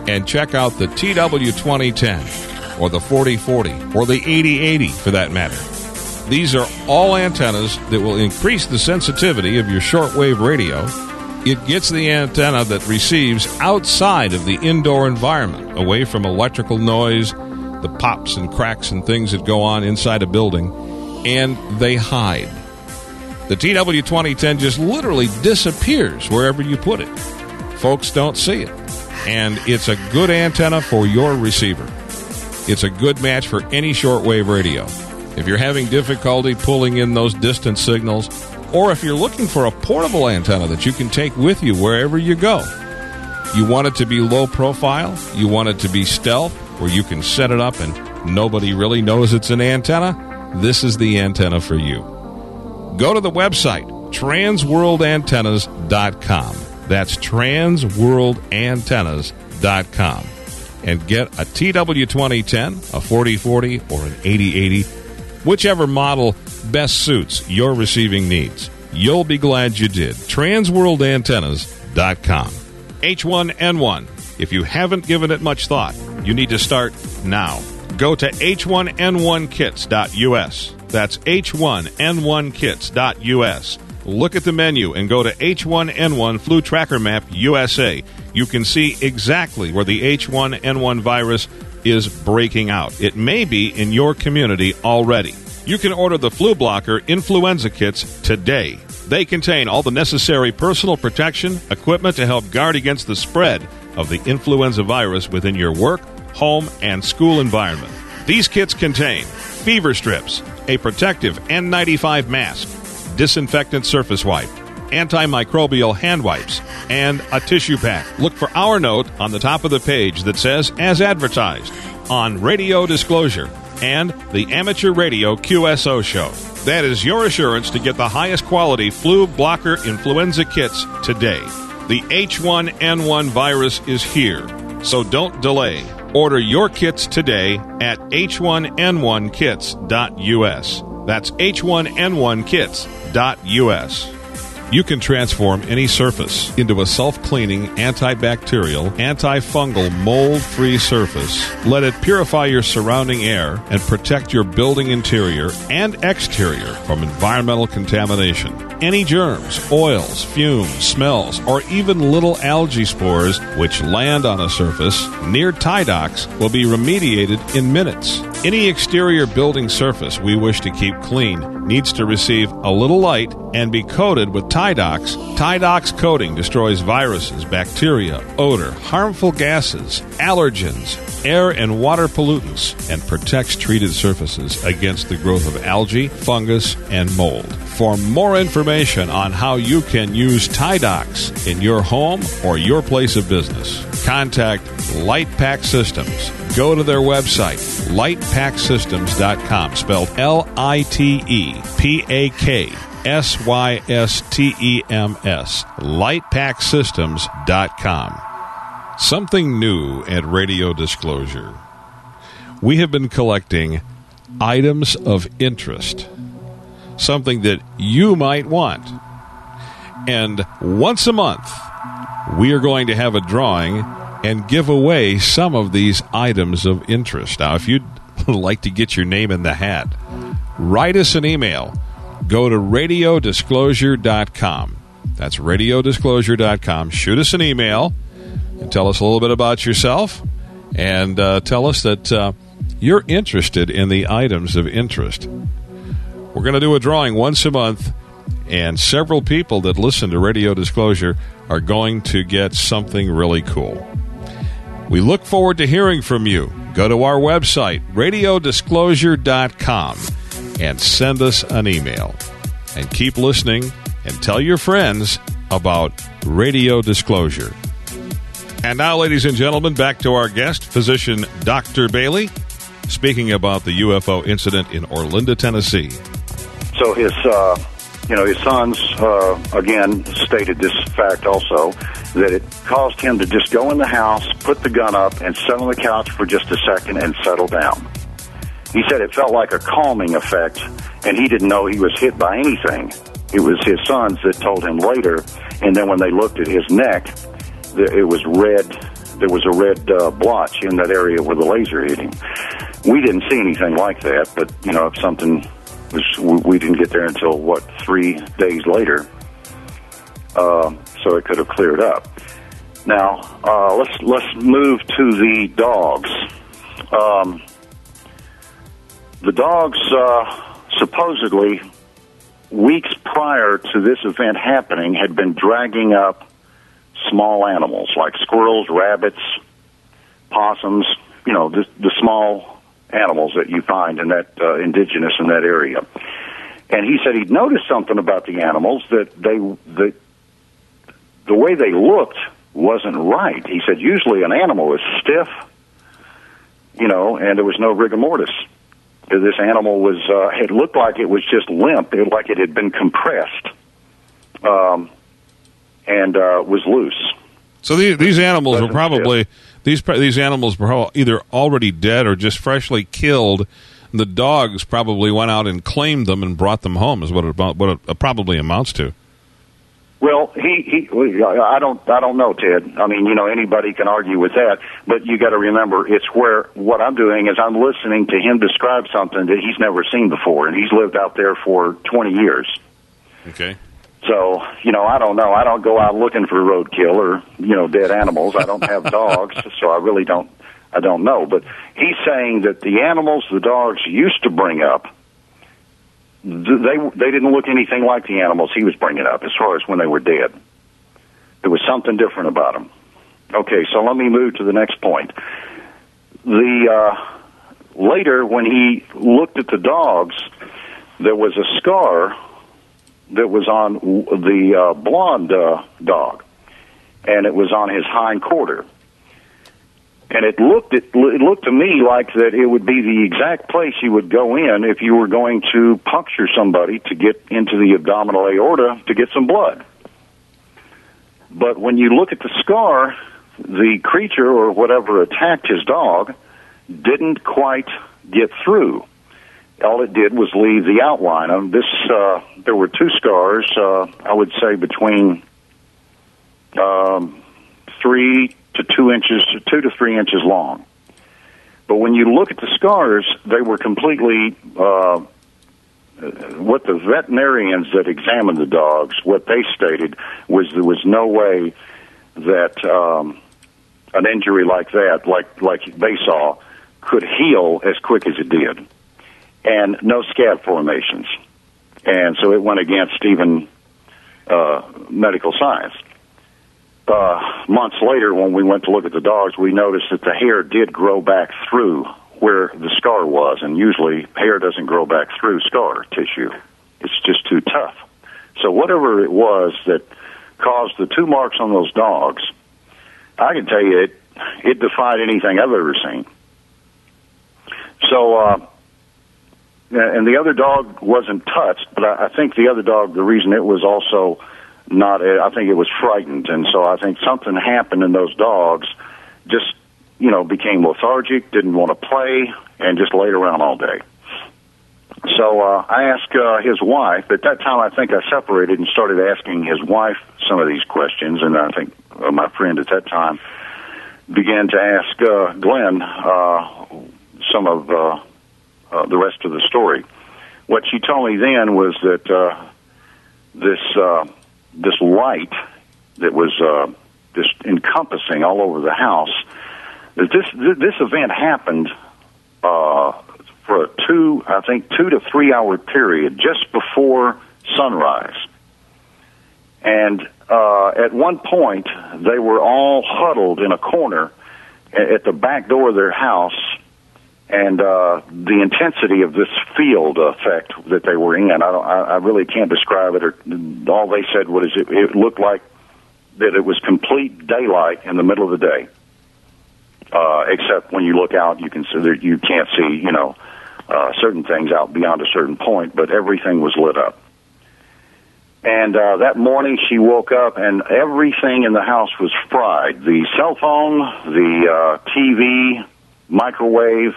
and check out the TW2010 or the 4040 or the 8080 for that matter. These are all antennas that will increase the sensitivity of your shortwave radio. It gets the antenna that receives outside of the indoor environment, away from electrical noise, the pops and cracks and things that go on inside a building, and they hide. The TW2010 just literally disappears wherever you put it. Folks don't see it. And it's a good antenna for your receiver. It's a good match for any shortwave radio. If you're having difficulty pulling in those distant signals, or if you're looking for a portable antenna that you can take with you wherever you go, you want it to be low profile, you want it to be stealth, where you can set it up and nobody really knows it's an antenna, this is the antenna for you. Go to the website, transworldantennas.com. That's transworldantennas.com. And get a TW2010, a 4040, or an 8080, whichever model best suits your receiving needs. You'll be glad you did. Transworldantennas.com. H1N1. If you haven't given it much thought, you need to start now. Go to h1n1kits.us. That's h1n1kits.us. Look at the menu and go to H1N1 Flu Tracker Map USA. You can see exactly where the H1N1 virus is breaking out. It may be in your community already. You can order the flu blocker influenza kits today. They contain all the necessary personal protection equipment to help guard against the spread of the influenza virus within your work, home, and school environment. These kits contain fever strips, a protective N95 mask, disinfectant surface wipe, antimicrobial hand wipes, and a tissue pack. Look for our note on the top of the page that says, as advertised, on Radio Disclosure and the Amateur Radio QSO show. That is your assurance to get the highest quality flu blocker influenza kits today. The H1N1 virus is here, so don't delay. Order your kits today at h1n1kits.us. That's h1n1kits.us. You can transform any surface into a self cleaning, antibacterial, antifungal, mold free surface. Let it purify your surrounding air and protect your building interior and exterior from environmental contamination. Any germs, oils, fumes, smells, or even little algae spores which land on a surface near Tidox will be remediated in minutes. Any exterior building surface we wish to keep clean needs to receive a little light and be coated with Tidox. Tidox coating destroys viruses, bacteria, odor, harmful gases, allergens, air and water pollutants and protects treated surfaces against the growth of algae, fungus, and mold. For more information on how you can use Tidox in your home or your place of business, contact LitePak Systems. Go to their website, litepaksystems.com, spelled L I T E P A K S Y S T E M S, litepaksystems.com. Something new at Radio Disclosure. We have been collecting items of interest, something that you might want. And once a month, we are going to have a drawing and give away some of these items of interest. Now, if you'd <laughs> like to get your name in the hat, write us an email. Go to radiodisclosure.com. That's radiodisclosure.com. Shoot us an email and tell us a little bit about yourself and uh, tell us that uh, you're interested in the items of interest. We're going to do a drawing once a month, and several people that listen to Radio Disclosure are going to get something really cool. We look forward to hearing from you. Go to our website, radiodisclosure.com, and send us an email. And keep listening and tell your friends about Radio Disclosure. And now, ladies and gentlemen, back to our guest, physician Dr. Bailey, speaking about the UFO incident in Orlinda, Tennessee. So his, uh, you know, his sons uh, again stated this fact also that it caused him to just go in the house, put the gun up, and sit on the couch for just a second and settle down. He said it felt like a calming effect, and he didn't know he was hit by anything. It was his sons that told him later, and then when they looked at his neck, it was red. There was a red uh, blotch in that area where the laser hit him. We didn't see anything like that, but you know, if something was, we didn't get there until what three days later, uh, so it could have cleared up. Now uh, let's let's move to the dogs. Um, the dogs uh, supposedly weeks prior to this event happening had been dragging up small animals like squirrels, rabbits, possums, you know, the, the small animals that you find in that uh, indigenous in that area. And he said he'd noticed something about the animals that they the the way they looked wasn't right. He said usually an animal is stiff, you know, and there was no rigor mortis. This animal was uh, it looked like it was just limp, it, like it had been compressed. Um, and uh, was loose. So these, these animals were probably these these animals were either already dead or just freshly killed. The dogs probably went out and claimed them and brought them home. Is what it, what it uh, probably amounts to. Well, he, he, I don't, I don't know, Ted. I mean, you know, anybody can argue with that, but you got to remember, it's where what I'm doing is I'm listening to him describe something that he's never seen before, and he's lived out there for 20 years. Okay. So, you know, I don't know. I don't go out looking for roadkill or, you know, dead animals. I don't have <laughs> dogs, so I really don't I don't know. But he's saying that the animals the dogs used to bring up they they didn't look anything like the animals he was bringing up as far as when they were dead. There was something different about them. Okay, so let me move to the next point. The uh, later when he looked at the dogs, there was a scar that was on the uh, blonde uh, dog, and it was on his hind quarter. And it looked it, it looked to me like that it would be the exact place you would go in if you were going to puncture somebody to get into the abdominal aorta to get some blood. But when you look at the scar, the creature or whatever attacked his dog didn't quite get through all it did was leave the outline. of this, uh, there were two scars. Uh, I would say between um, three to two inches, two to three inches long. But when you look at the scars, they were completely. Uh, what the veterinarians that examined the dogs, what they stated was there was no way that um, an injury like that, like like they saw, could heal as quick as it did and no scab formations. And so it went against even uh, medical science. uh, months later, when we went to look at the dogs, we noticed that the hair did grow back through where the scar was, and usually hair doesn't grow back through scar tissue. It's just too tough. So whatever it was that caused the two marks on those dogs, I can tell you it it defied anything I've ever seen. So, uh, and the other dog wasn't touched, but I, I think the other dog, the reason it was also not, I think it was frightened, and so I think something happened in those dogs, just you know, became lethargic, didn't want to play, and just laid around all day. So uh, I asked uh, his wife. At that time, I think I separated and started asking his wife some of these questions, and I think uh, my friend at that time began to ask uh, Glenn uh, some of uh, uh, the rest of the story. What she told me then was that uh, this uh, this light that was uh, just encompassing all over the house. That this this event happened uh, for a two, I think, two to three hour period just before sunrise. And uh, at one point, they were all huddled in a corner at the back door of their house, and uh, the intensity of this field effect that they were in, I, don't, I, I really can't describe it. Or all they said was it, it looked like that it was complete daylight in the middle of the day. Uh, except when you look out, you can see that you can't see, you know, uh, certain things out beyond a certain point, but everything was lit up. And uh, that morning she woke up and everything in the house was fried. The cell phone, the uh, TV, microwave,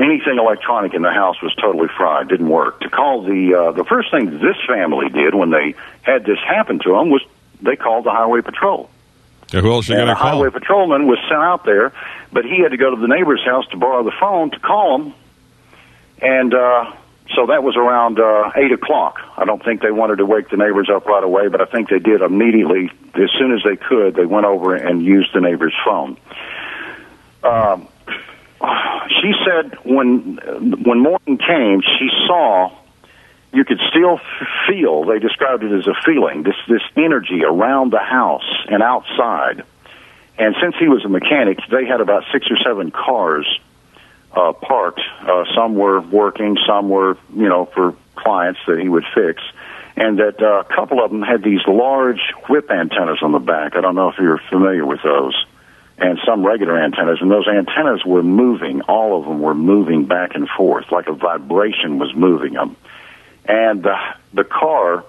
anything electronic in the house was totally fried. Didn't work. To call the uh, the first thing this family did when they had this happen to them was they called the highway patrol. Yeah, who else are you going to call? highway patrolman was sent out there, but he had to go to the neighbor's house to borrow the phone to call them. And uh, so that was around uh, 8 o'clock. I don't think they wanted to wake the neighbors up right away, but I think they did immediately. As soon as they could, they went over and used the neighbor's phone. Um, she said when when morning came, she saw you could still feel. They described it as a feeling. This this energy around the house and outside. And since he was a mechanic, they had about six or seven cars uh, parked. Uh, some were working, some were you know for clients that he would fix. And that uh, a couple of them had these large whip antennas on the back. I don't know if you're familiar with those and some regular antennas, and those antennas were moving. All of them were moving back and forth, like a vibration was moving them. And the the car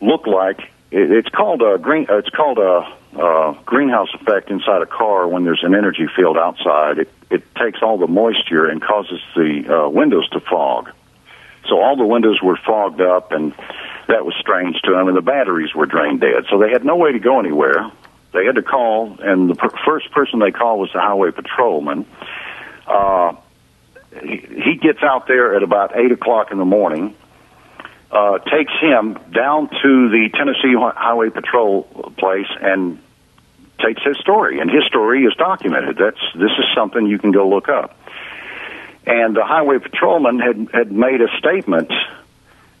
looked like it, it's called a green. It's called a, a greenhouse effect inside a car when there's an energy field outside. It it takes all the moisture and causes the uh, windows to fog. So all the windows were fogged up, and that was strange to them. And the batteries were drained dead, so they had no way to go anywhere. They had to call, and the per- first person they called was the highway patrolman. Uh, he, he gets out there at about eight o'clock in the morning. Uh, takes him down to the Tennessee Highway Patrol place and takes his story, and his story is documented. That's this is something you can go look up. And the highway patrolman had had made a statement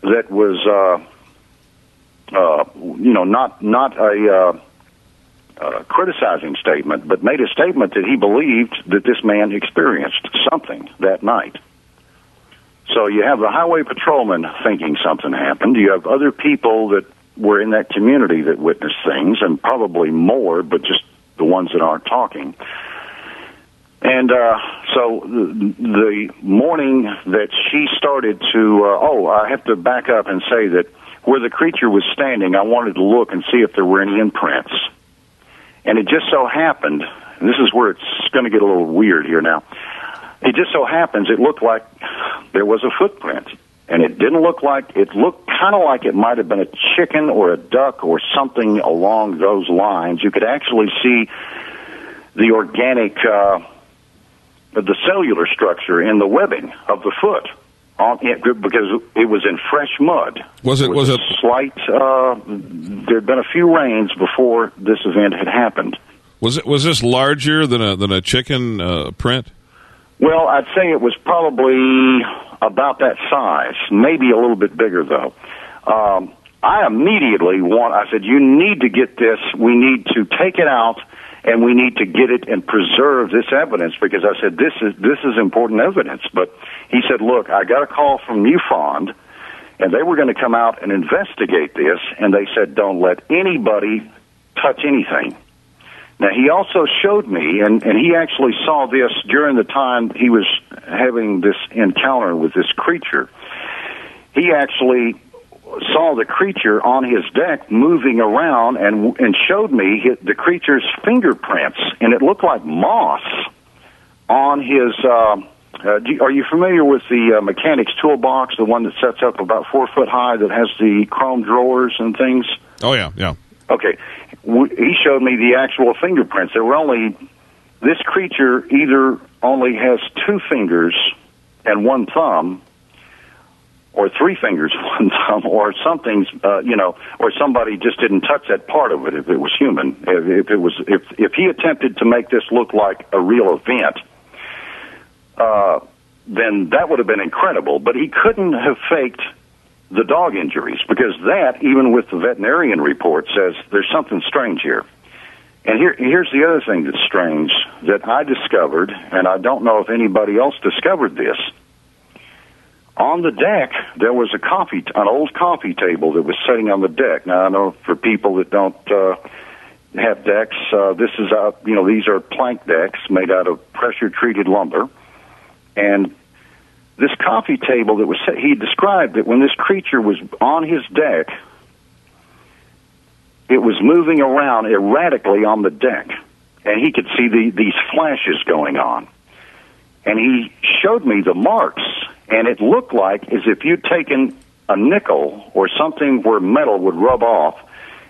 that was, uh, uh, you know, not not a uh, uh, criticizing statement, but made a statement that he believed that this man experienced something that night. So you have the highway patrolman thinking something happened. You have other people that were in that community that witnessed things, and probably more, but just the ones that aren't talking. And uh, so the, morning that she started to, uh, oh, I have to back up and say that where the creature was standing, I wanted to look and see if there were any imprints. And it just so happened, and this is where it's going to get a little weird here now. It just so happens it looked like there was a footprint. And it didn't look like, it looked kind of like it might have been a chicken or a duck or something along those lines. You could actually see the organic, uh, the cellular structure in the webbing of the foot on it because it was in fresh mud. Was it? Was a it? slight? Uh, there had been a few rains before this event had happened. Was it? Was this larger than a than a chicken uh, print? Well, I'd say it was probably about that size, maybe a little bit bigger though. Um, I immediately want. I said, "You need to get this. We need to take it out." And we need to get it and preserve this evidence because I said this is this is important evidence. But he said, "Look, I got a call from MUFON, and they were going to come out and investigate this, and they said don't let anybody touch anything." Now he also showed me, and, and he actually saw this during the time he was having this encounter with this creature. He actually saw the creature on his deck moving around and and showed me his, the creature's fingerprints, and it looked like moss on his. Uh, uh, do, are you familiar with the uh, mechanic's toolbox, the one that sets up about four foot high, that has the chrome drawers and things? Oh yeah, yeah. Okay, he showed me the actual fingerprints. There were only this creature either only has two fingers and one thumb, or three fingers, <laughs> one thumb, or something's, uh, you know, or somebody just didn't touch that part of it. If it was human, if, if it was, if if he attempted to make this look like a real event, uh, then that would have been incredible. But he couldn't have faked the dog injuries because that, even with the veterinarian report, says there's something strange here. And here, here's the other thing that's strange that I discovered, and I don't know if anybody else discovered this. On the deck, there was a coffee, an old coffee table that was sitting on the deck. Now, I know for people that don't uh, have decks, uh, this is, uh, you know, these are plank decks made out of pressure treated lumber, and this coffee table that was set, he described that when this creature was on his deck, it was moving around erratically on the deck, and he could see the, these flashes going on. And he showed me the marks, and it looked like as if you'd taken a nickel or something where metal would rub off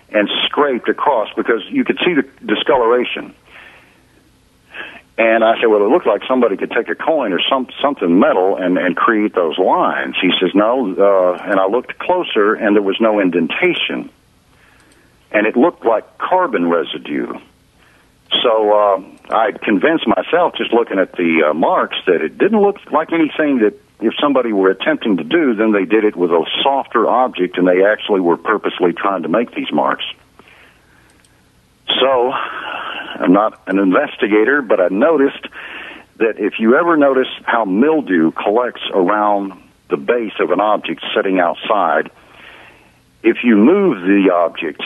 and scraped across because you could see the discoloration. And I said, well, it looked like somebody could take a coin or some something metal and and create those lines. He says, no. Uh, and I looked closer, and there was no indentation, and it looked like carbon residue. So uh, I convinced myself, just looking at the uh, marks, that it didn't look like anything that if somebody were attempting to do, then they did it with a softer object, and they actually were purposely trying to make these marks. So I'm not an investigator, but I noticed that if you ever notice how mildew collects around the base of an object sitting outside, if you move the object,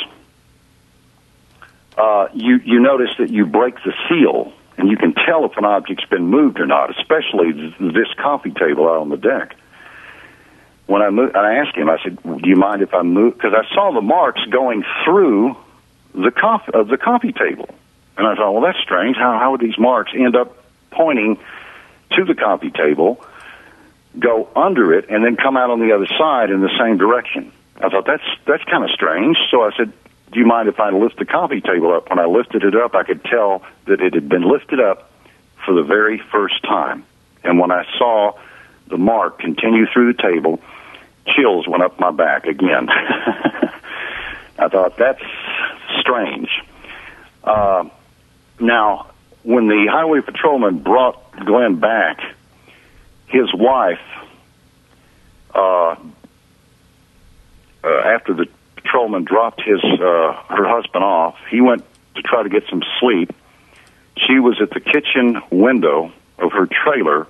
uh, you you notice that you break the seal, and you can tell if an object's been moved or not. Especially this coffee table out on the deck. When I moved, I asked him, I said, "Do you mind if I move?" Because I saw the marks going through the coffee of the coffee table. And I thought, well, that's strange. How how would these marks end up pointing to the coffee table, go under it, and then come out on the other side in the same direction? I thought that's that's kind of strange. So I said, "Do you mind if I lift the coffee table up?" When I lifted it up, I could tell that it had been lifted up for the very first time. And when I saw the mark continue through the table, chills went up my back again. <laughs> I thought that's strange. Uh, now, when the highway patrolman brought Glenn back, his wife, uh, uh, after the patrolman dropped his uh, her husband off, he went to try to get some sleep. She was at the kitchen window of her trailer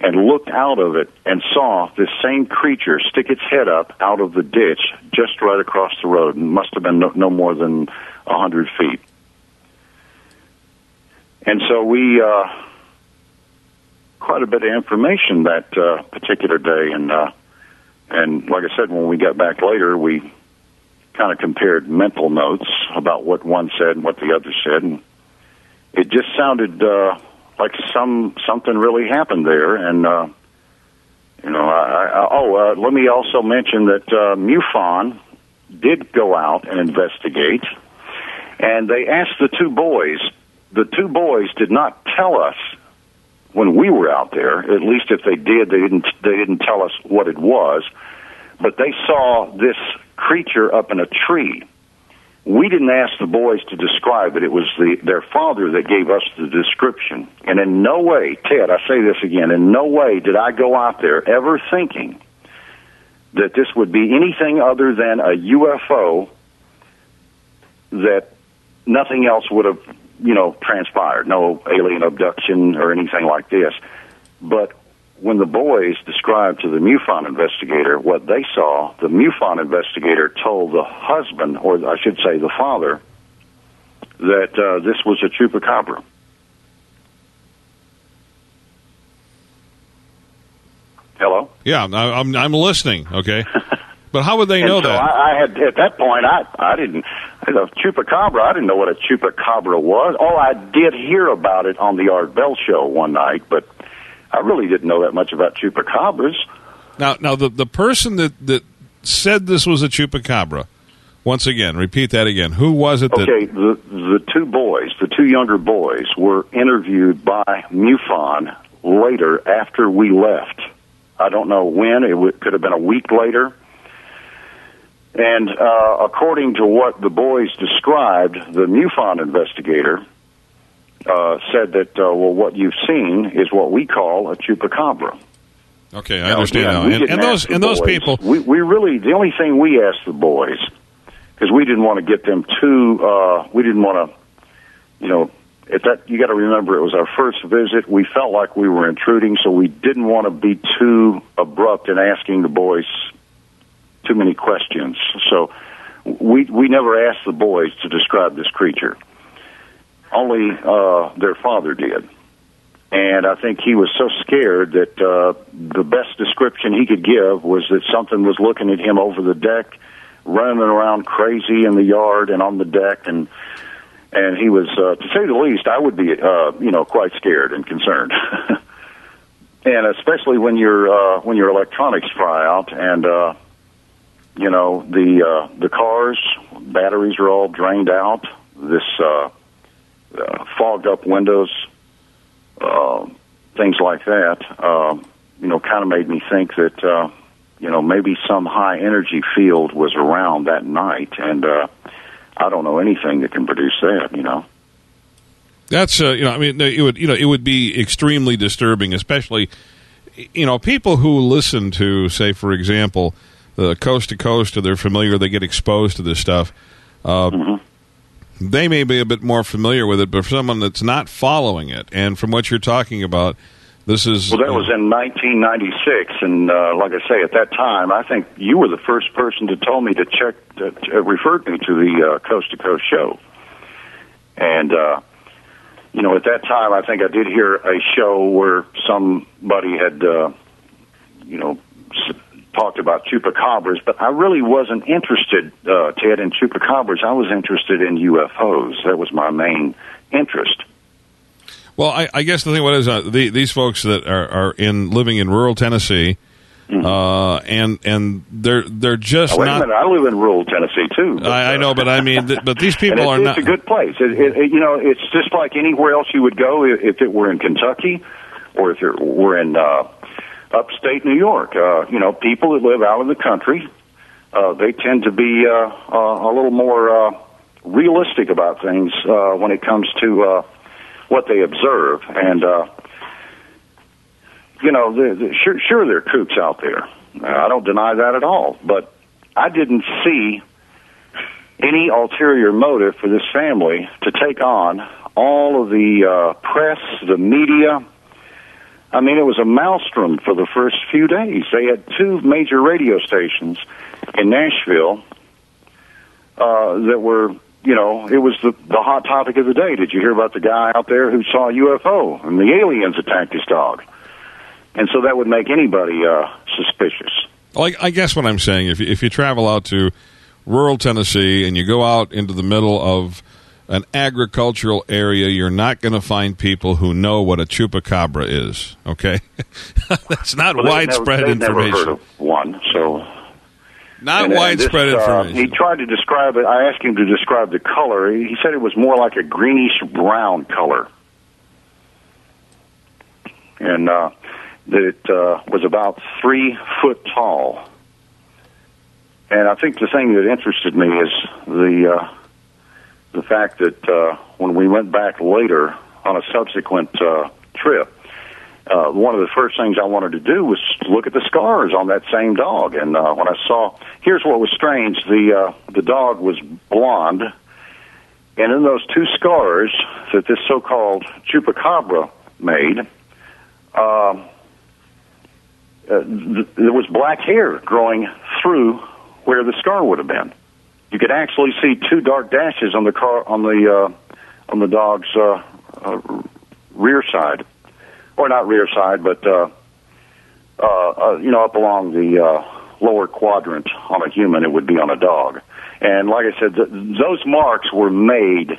and looked out of it and saw this same creature stick its head up out of the ditch just right across the road and must have been no, no more than a hundred feet. And so we uh, quite a bit of information that uh, particular day, and uh, and like I said, when we got back later, we kind of compared mental notes about what one said and what the other said, and it just sounded. Uh, like some something really happened there, and uh, you know, I, I, oh, uh, let me also mention that uh, MUFON did go out and investigate, and they asked the two boys. The two boys did not tell us when we were out there. At least if they did, they didn't. They didn't tell us what it was, but they saw this creature up in a tree we didn't ask the boys to describe it. It was the, their father that gave us the description. And in no way, Ted, I say this again, in no way did I go out there ever thinking that this would be anything other than a UFO that nothing else would have, you know, transpired. No alien abduction or anything like this. But when the boys described to the MUFON investigator what they saw, the MUFON investigator told the husband, or I should say the father, that uh, this was a chupacabra. Hello. Yeah, I'm I'm listening. Okay, <laughs> but how would they know so that? I, I had at that point I I didn't the chupacabra I didn't know what a chupacabra was. Oh, I did hear about it on the Art Bell show one night, but I really didn't know that much about chupacabras. Now, now the the person that that said this was a chupacabra. Once again, repeat that again. Who was it that? Okay, the the two boys, the two younger boys, were interviewed by MUFON later after we left. I don't know when. It w- could have been a week later. And uh, according to what the boys described, the MUFON investigator uh, said that, uh, well, what you've seen is what we call a chupacabra. Okay, I Now, understand again, now. And, and those and those boys. people. We, we really the only thing we asked the boys because we didn't want to get them too. Uh, we didn't want to, you know, at that you got to remember it was our first visit. We felt like we were intruding, so we didn't want to be too abrupt in asking the boys too many questions. So we we never asked the boys to describe this creature. Only uh, their father did and I think he was so scared that uh, the best description he could give was that something was looking at him over the deck, running around crazy in the yard and on the deck, and and he was, uh, to say the least, I would be, uh, you know, quite scared and concerned. <laughs> and especially when your uh, when your electronics fry out, and uh, you know the uh, the cars batteries are all drained out. This uh, uh, fogged up windows uh, things like that, uh, you know, kind of made me think that, uh, you know, maybe some high energy field was around that night, and uh, I don't know anything that can produce that, you know. That's uh, you know, I mean, it would you know, it would be extremely disturbing, especially you know, people who listen to, say, for example, the coast to coast, or they're familiar, they get exposed to this stuff. Uh, They may be a bit more familiar with it, but for someone that's not following it, and from what you're talking about, this is Well, that was in 1996, and uh, like I say, at that time, I think you were the first person to tell me to check, to, to referred me to the uh, Coast to Coast show, and uh, you know, at that time, I think I did hear a show where somebody had, uh, you know, talked about chupacabras, but I really wasn't interested, uh, Ted, in chupacabras. I was interested in UFOs. That was my main interest. Well, I, I guess the thing what is uh, the, these folks that are, are in living in rural Tennessee, uh, and and they're they're just a not. minute, I live in rural Tennessee too. but, I, I know, but I mean, th- but these <laughs> people it's, are it's not. a good place. It, it, it, you know, it's just like anywhere else you would go if it were in Kentucky or if it were in uh, upstate New York. Uh, you know, people that live out in the country, uh, they tend to be uh, uh, a little more uh, realistic about things uh, when it comes to uh, what they observe. And uh, you know, the, the, sure, sure, there are kooks out there. I don't deny that at all. But I didn't see any ulterior motive for this family to take on all of the uh, press, the media. I mean, it was a maelstrom for the first few days. They had two major radio stations in Nashville uh, that were, you know, it was the, the hot topic of the day. Did you hear about the guy out there who saw a UFO and the aliens attacked his dog? And so that would make anybody uh, suspicious. Like I guess what I'm saying, if you, if you travel out to rural Tennessee and you go out into the middle of an agricultural area, you're not going to find people who know what a chupacabra is. Okay, <laughs> that's not Well, they've widespread never, they've Never information. heard of one, so Not And, uh, widespread this, uh, information. he tried to describe it. I asked him to describe the color. He he said it was more like a greenish brown color, and uh, that it uh, was about three foot tall. And I think the thing that interested me is the uh, the fact that uh, when we went back later on a subsequent uh, trip, uh, one of the first things I wanted to do was look at the scars on that same dog. And uh, when I saw, here's what was strange: the uh, the dog was blonde, and in those two scars that this so-called chupacabra made, uh, uh, th- there was black hair growing through where the scar would have been. You could actually see two dark dashes on the car on the uh, on the dog's uh, uh, rear side or not rear side, but uh, uh, uh, you know, up along the uh, lower quadrant on a human, it would be on a dog. And like I said, th- those marks were made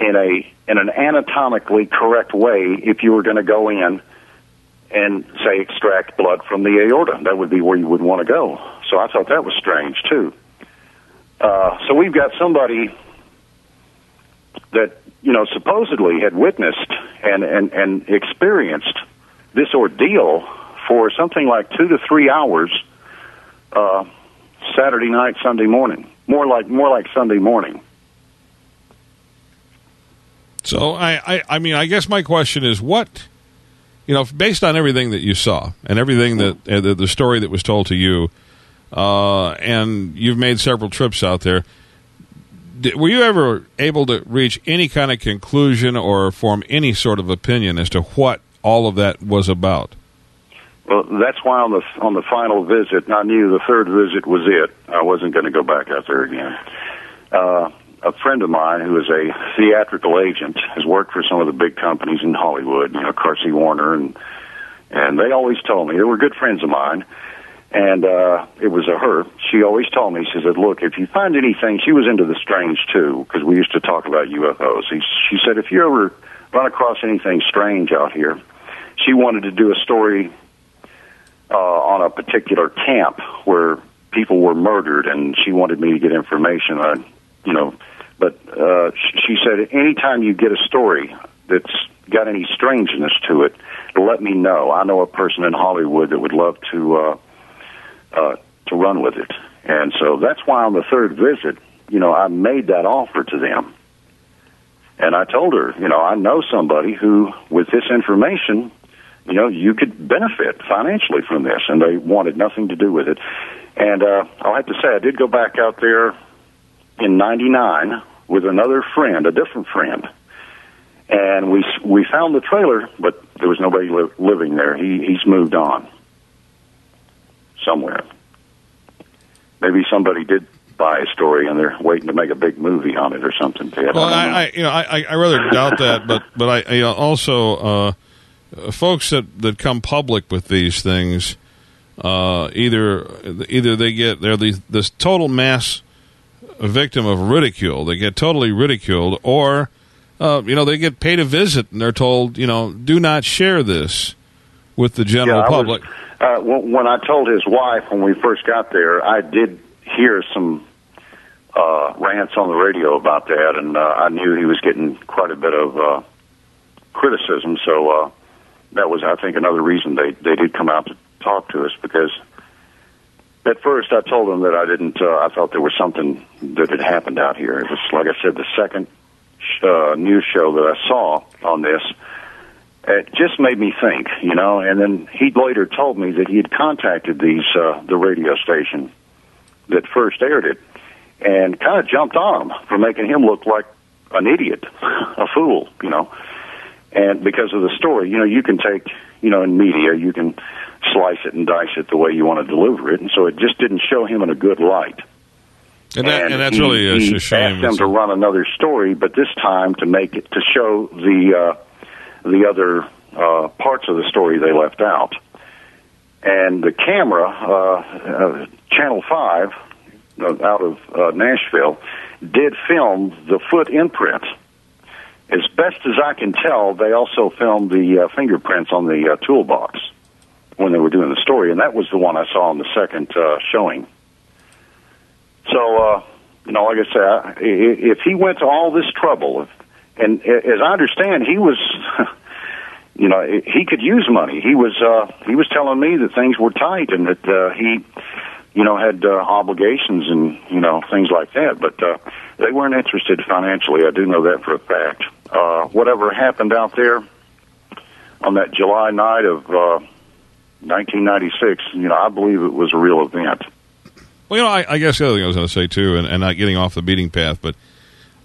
in a in an anatomically correct way. If you were going to go in and say extract blood from the aorta, that would be where you would want to go. So I thought that was strange too. Uh, so we've got somebody that you know supposedly had witnessed and and and experienced this ordeal for something like two to three hours uh, Saturday night, Sunday morning, more like more like Sunday morning. So I, I, I mean, I guess my question is, what, you know, based on everything that you saw and everything that uh, the, the story that was told to you, uh, and you've made several trips out there. Did, were you ever able to reach any kind of conclusion or form any sort of opinion as to what all of that was about? Well, that's why on the on the final visit, I knew the third visit was it. I wasn't going to go back out there again. Uh, a friend of mine who is a theatrical agent has worked for some of the big companies in Hollywood, you know, Carsey Werner, and and they always told me they were good friends of mine and uh, it was a her. She always told me, she said, "Look, if you find anything," she was into the strange too, because we used to talk about UFOs. She, said, "If you ever run across anything strange out here," she wanted to do a story uh, on a particular camp where people were murdered, and she wanted me to get information on, you know. But uh, she said, anytime you get a story that's got any strangeness to it, let me know. I know a person in Hollywood that would love to. Uh, uh, to run with it. And so that's why on the third visit, you know, I made that offer to them. And I told her, you know, I know somebody who, with this information, you know, you could benefit financially from this. And they wanted nothing to do with it. And uh, I'll have to say, I did go back out there in '99 with another friend, a different friend, and we we found the trailer, but there was nobody li- living there. He he's moved on somewhere. Maybe somebody did buy a story and they're waiting to make a big movie on it or something. Ted. Well, I, I, I, you know, I, I rather doubt that, but but I, you know, also uh, folks that, that come public with these things, uh, either either they get they're the, this total mass victim of ridicule, they get totally ridiculed, or uh, you know they get paid a visit and they're told, you know, do not share this with the general yeah, public. Was, uh, when I told his wife when we first got there, I did hear some uh, rants on the radio about that, and uh, I knew he was getting quite a bit of uh, criticism. So uh, that was, I think, another reason they they did come out to talk to us because at first I told them that I didn't. Uh, I thought there was something that had happened out here. It was, like I said, the second uh, news show that I saw on this it just made me think, you know. And then he later told me that he had contacted these uh, the radio station that first aired it, and kind of jumped on him for making him look like an idiot, <laughs> a fool, you know. And because of the story, you know, you can take, you know, in media, you can slice it and dice it the way you want to deliver it, and so it just didn't show him in a good light. And, that, and, and that's he, really a he shame. asked them to run another story, but this time to make it to show the. Uh, the other uh, parts of the story they left out. And the camera, uh, uh, Channel 5, uh, out of uh, Nashville, did film the foot imprint. As best as I can tell, they also filmed the uh, fingerprints on the toolbox when they were doing the story, and that was the one I saw in the second showing. So, you know, like I said, if he went to all this trouble, if, and as I understand, he was <laughs> you know, he could use money. He was uh, he was telling me that things were tight and that uh, he, you know, had uh, obligations and you know things like that. But uh, they weren't interested financially. I do know that for a fact. Uh, whatever happened out there, on that July night of uh, 1996, you know, I believe it was a real event. Well, you know, I, I guess the other thing I was going to say too, and, and not getting off the beating path, but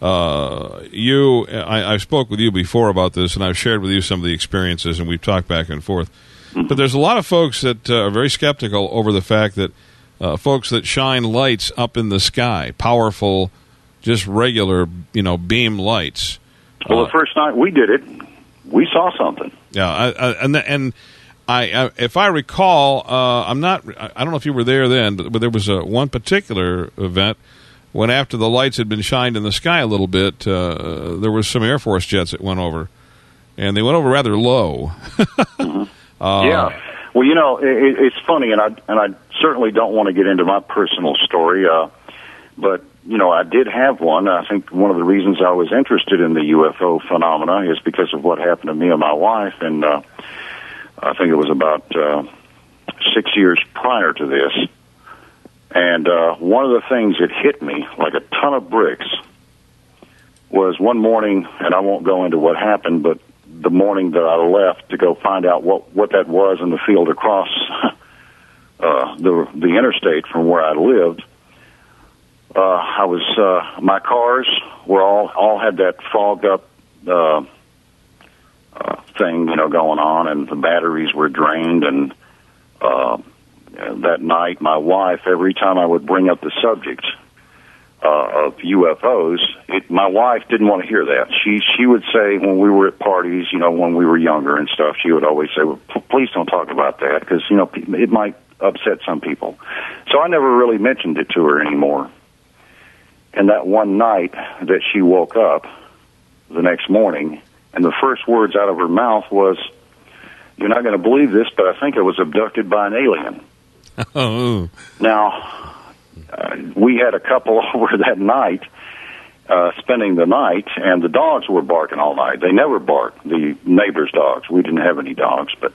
uh, you, I, I spoke with you before about this, and I've shared with you some of the experiences, and we've talked back and forth. Mm-hmm. But there's a lot of folks that uh, are very skeptical over the fact that uh, folks that shine lights up in the sky, powerful, just regular, you know, beam lights. Well, Uh, the first night we did it, we saw something. Yeah, I, I, and and I, I, if I recall, uh, I'm not. I I don't know if you were there then, but, but there was a one particular event when after the lights had been shined in the sky a little bit, uh, there was some Air Force jets that went over, and they went over rather low. <laughs> Uh, yeah. Well, you know, it, it's funny, and I and I certainly don't want to get into my personal story, uh, but you know, I did have one. I think one of the reasons I was interested in the UFO phenomena is because of what happened to me and my wife, and uh, I think it was about uh, six years prior to this. And uh, one of the things that hit me like a ton of bricks was one morning, and I won't go into what happened, but the morning that I left to go find out what what that was in the field across <laughs> uh, the the interstate from where I lived. Uh, I was uh, my cars were all all had that fogged up uh, uh, thing, you know, going on, and the batteries were drained. And uh, that night, my wife, every time I would bring up the subject uh, of UFOs, it, my wife didn't want to hear that. She she would say when we were at parties, you know, when we were younger and stuff, she would always say, well, "Please don't talk about that because you know it might upset some people." So I never really mentioned it to her anymore. And that one night that she woke up the next morning, and the first words out of her mouth was, "You're not going to believe this, but I think I was abducted by an alien." <laughs> Oh, Now, uh, we had a couple <laughs> over that night, uh, spending the night, and the dogs were barking all night. They never barked. The neighbors' dogs. We didn't have any dogs, but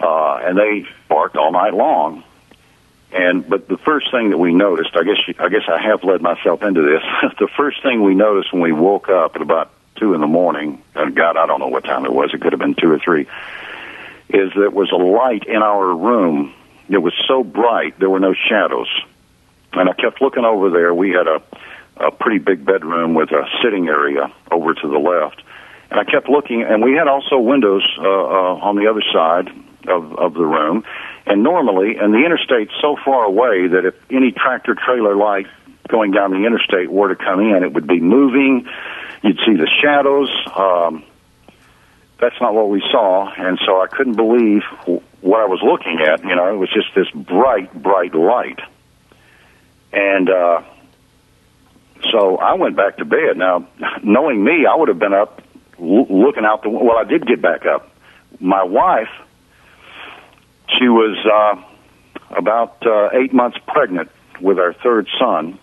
uh, and they barked all night long. And but the first thing that we noticed, I guess, I guess I have led myself into this. <laughs> the first thing we noticed when we woke up at about two in the morning, and God, I don't know what time it was. It could have been two or three. Is there was a light in our room. It was so bright there were no shadows and I kept looking over there. We had a a pretty big bedroom with a sitting area over to the left, and I kept looking. And we had also windows uh, uh, on the other side of of the room. And normally, and the interstate's so far away that if any tractor trailer light going down the interstate were to come in, it would be moving. You'd see the shadows. Um, that's not what we saw, and so I couldn't believe what I was looking at. You know, it was just this bright, bright light. And uh, so I went back to bed. Now, knowing me, I would have been up l- looking out the. Well, I did get back up. My wife, she was uh, about uh, eight months pregnant with our third son,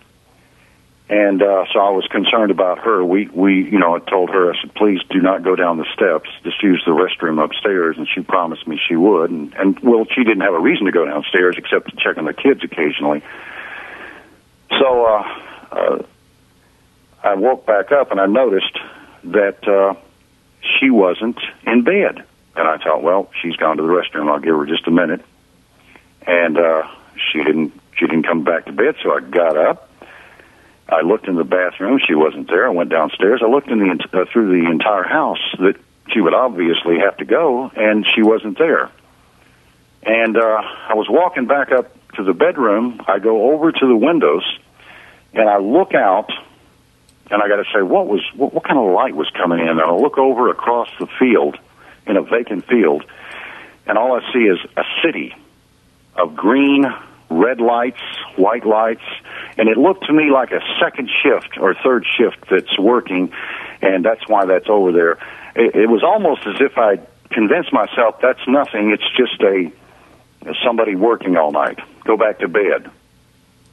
and uh, so I was concerned about her. We, we, you know, I told her, I said, please do not go down the steps. Just use the restroom upstairs. And she promised me she would. And, and well, she didn't have a reason to go downstairs except to check on the kids occasionally. So uh, uh, I woke back up and I noticed that uh, she wasn't in bed. And I thought, well, she's gone to the restroom. I'll give her just a minute. And uh, she didn't. She didn't come back to bed. So I got up. I looked in the bathroom. She wasn't there. I went downstairs. I looked in the uh, through the entire house that she would obviously have to go, and she wasn't there. And uh, I was walking back up to the bedroom. I go over to the windows, and I look out, and I got to say, what was what, what kind of light was coming in? And I look over across the field, in a vacant field, and all I see is a city of green, red lights, white lights, and it looked to me like a second shift or third shift that's working, and that's why that's over there. It, it was almost as if I convinced myself that's nothing. It's just a somebody working all night. Go back to bed.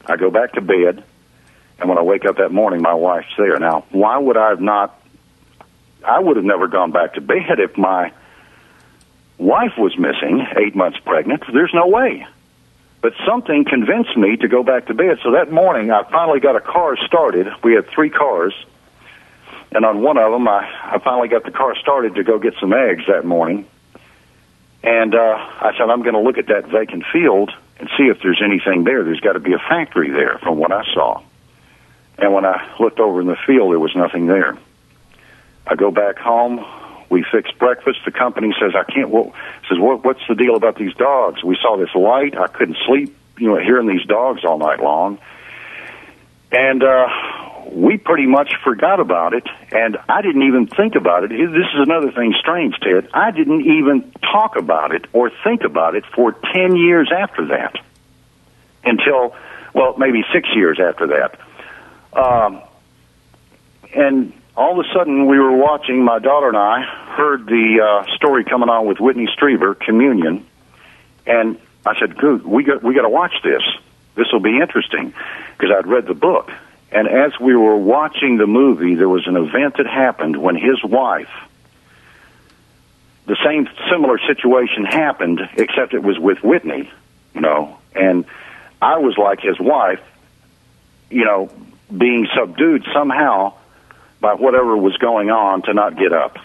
I go back to bed, and when I wake up that morning, my wife's there. Now, why would I have not? I would have never gone back to bed if my wife was missing, eight months pregnant. There's no way. But something convinced me to go back to bed. So that morning, I finally got a car started. We had three cars. And on one of them, I, I finally got the car started to go get some eggs that morning. And uh, I said, I'm going to look at that vacant field and see if there's anything there. There's got to be a factory there from what I saw. And when I looked over in the field, there was nothing there. I go back home. We fixed breakfast. The company says, I can't, well, says, what, what's the deal about these dogs? We saw this light. I couldn't sleep, you know, hearing these dogs all night long. And, uh, we pretty much forgot about it, and I didn't even think about it. This is another thing strange, Ted. I didn't even talk about it or think about it for 10 years after that. Until, well, maybe six years after that. Um, and all of a sudden, we were watching, my daughter and I heard the uh, story coming on with Whitley Strieber, Communion, and I said, "Good, we got we got to watch this. This will be interesting," because I'd read the book. And as we were watching the movie, there was an event that happened when his wife, the same similar situation happened, except it was with Whitley, you know, and I was like his wife, you know, being subdued somehow by whatever was going on to not get up.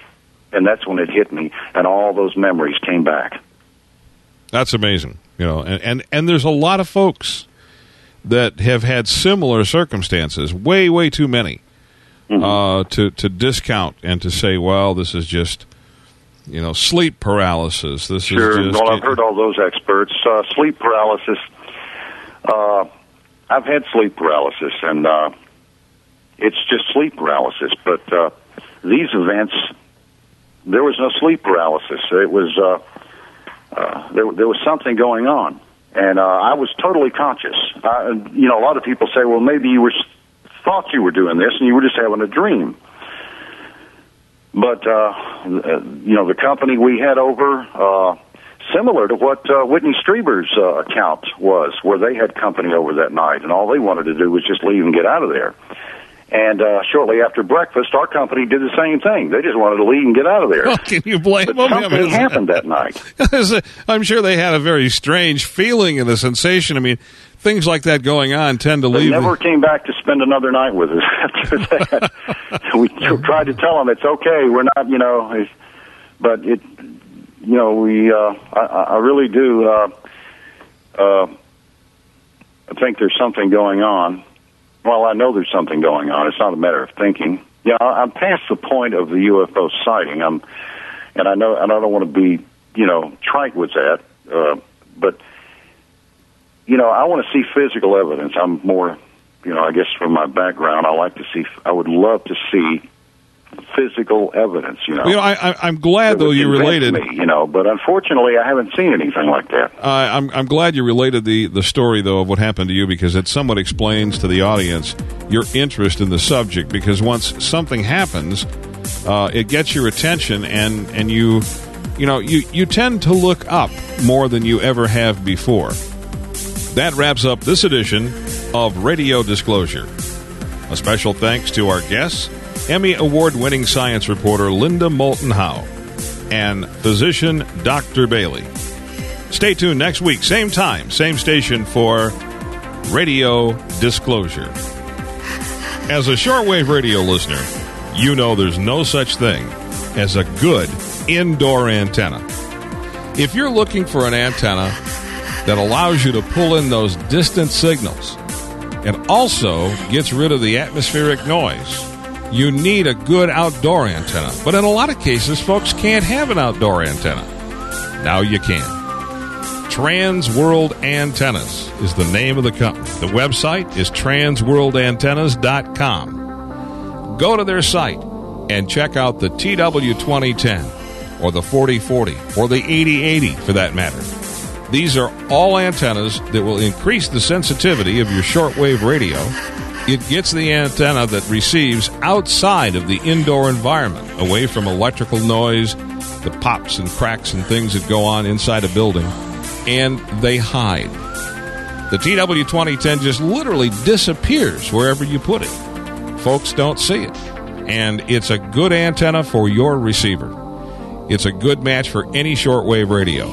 And that's when it hit me, and all those memories came back. That's amazing, you know, and, and, and there's a lot of folks that have had similar circumstances, way, way too many, mm-hmm. uh, to, to discount and to say, well, this is just, you know, sleep paralysis. This sure. is just. Well, I've heard all those experts. Uh, sleep paralysis. Uh, I've had sleep paralysis, and uh, it's just sleep paralysis. But uh, these events, there was no sleep paralysis. It was uh, uh, there. There was something going on, and uh, I was totally conscious. Uh, you know, a lot of people say, "Well, maybe you were thought you were doing this, and you were just having a dream." But uh, you know, the company we had over. Uh, similar to what uh, Whitley Strieber's uh, account was, where they had company over that night, and all they wanted to do was just leave and get out of there. And uh, shortly after breakfast, our company did the same thing. They just wanted to leave and get out of there. Well, can you blame but them? Something happened that night. <laughs> I'm sure they had a very strange feeling and a sensation. I mean, things like that going on tend to leave. they leave. never came back to spend another night with us <laughs> after that. <laughs> we tried to tell them it's okay. We're not, you know, but it you know, we, uh, I, I really do, uh, uh, I think there's something going on. Well, I know there's something going on. It's not a matter of thinking. Yeah, I'm past the point of the UFO sighting. I'm, and I know, and I don't want to be, you know, trite with that, uh, but, you know, I want to see physical evidence. I'm more, you know, I guess from my background, I like to see, I would love to see physical evidence. You know, you know I, am glad though you related. Me, you know, but unfortunately, I haven't seen anything like that. Uh, I'm I'm glad you related the the story though of what happened to you because it somewhat explains to the audience your interest in the subject. Because once something happens, uh, it gets your attention, and and you you know you you tend to look up more than you ever have before. That wraps up this edition of Radio Disclosure. A special thanks to our guests Emmy Award winning science reporter Linda Moulton Howe, and physician Dr. Bailey. Stay tuned next week, same time, same station for Radio Disclosure. As a shortwave radio listener, you know there's no such thing as a good indoor antenna. If you're looking for an antenna that allows you to pull in those distant signals and also gets rid of the atmospheric noise, you need a good outdoor antenna. But in a lot of cases, folks can't have an outdoor antenna. Now you can. Trans World Antennas is the name of the company. The website is transworldantennas.com. Go to their site and check out the TW2010 or the 4040 or the 8080 for that matter. These are all antennas that will increase the sensitivity of your shortwave radio it gets the antenna that receives outside of the indoor environment, away from electrical noise, the pops and cracks and things that go on inside a building, and they hide. The TW2010 just literally disappears wherever you put it. Folks don't see it. And it's a good antenna for your receiver. It's a good match for any shortwave radio.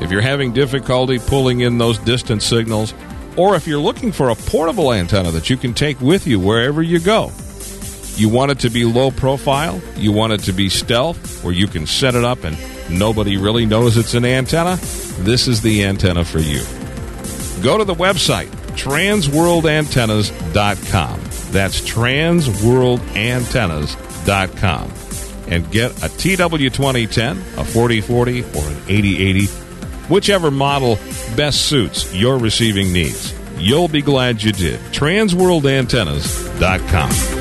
If you're having difficulty pulling in those distant signals, or if you're looking for a portable antenna that you can take with you wherever you go, You want it to be low profile? You want it to be stealth, where you can set it up and nobody really knows it's an antenna? This is the antenna for you. Go to the website, transworldantennas.com. That's transworldantennas.com. And get a TW2010, a 4040, or an 8080, whichever model best suits your receiving needs. You'll be glad you did. Transworldantennas.com.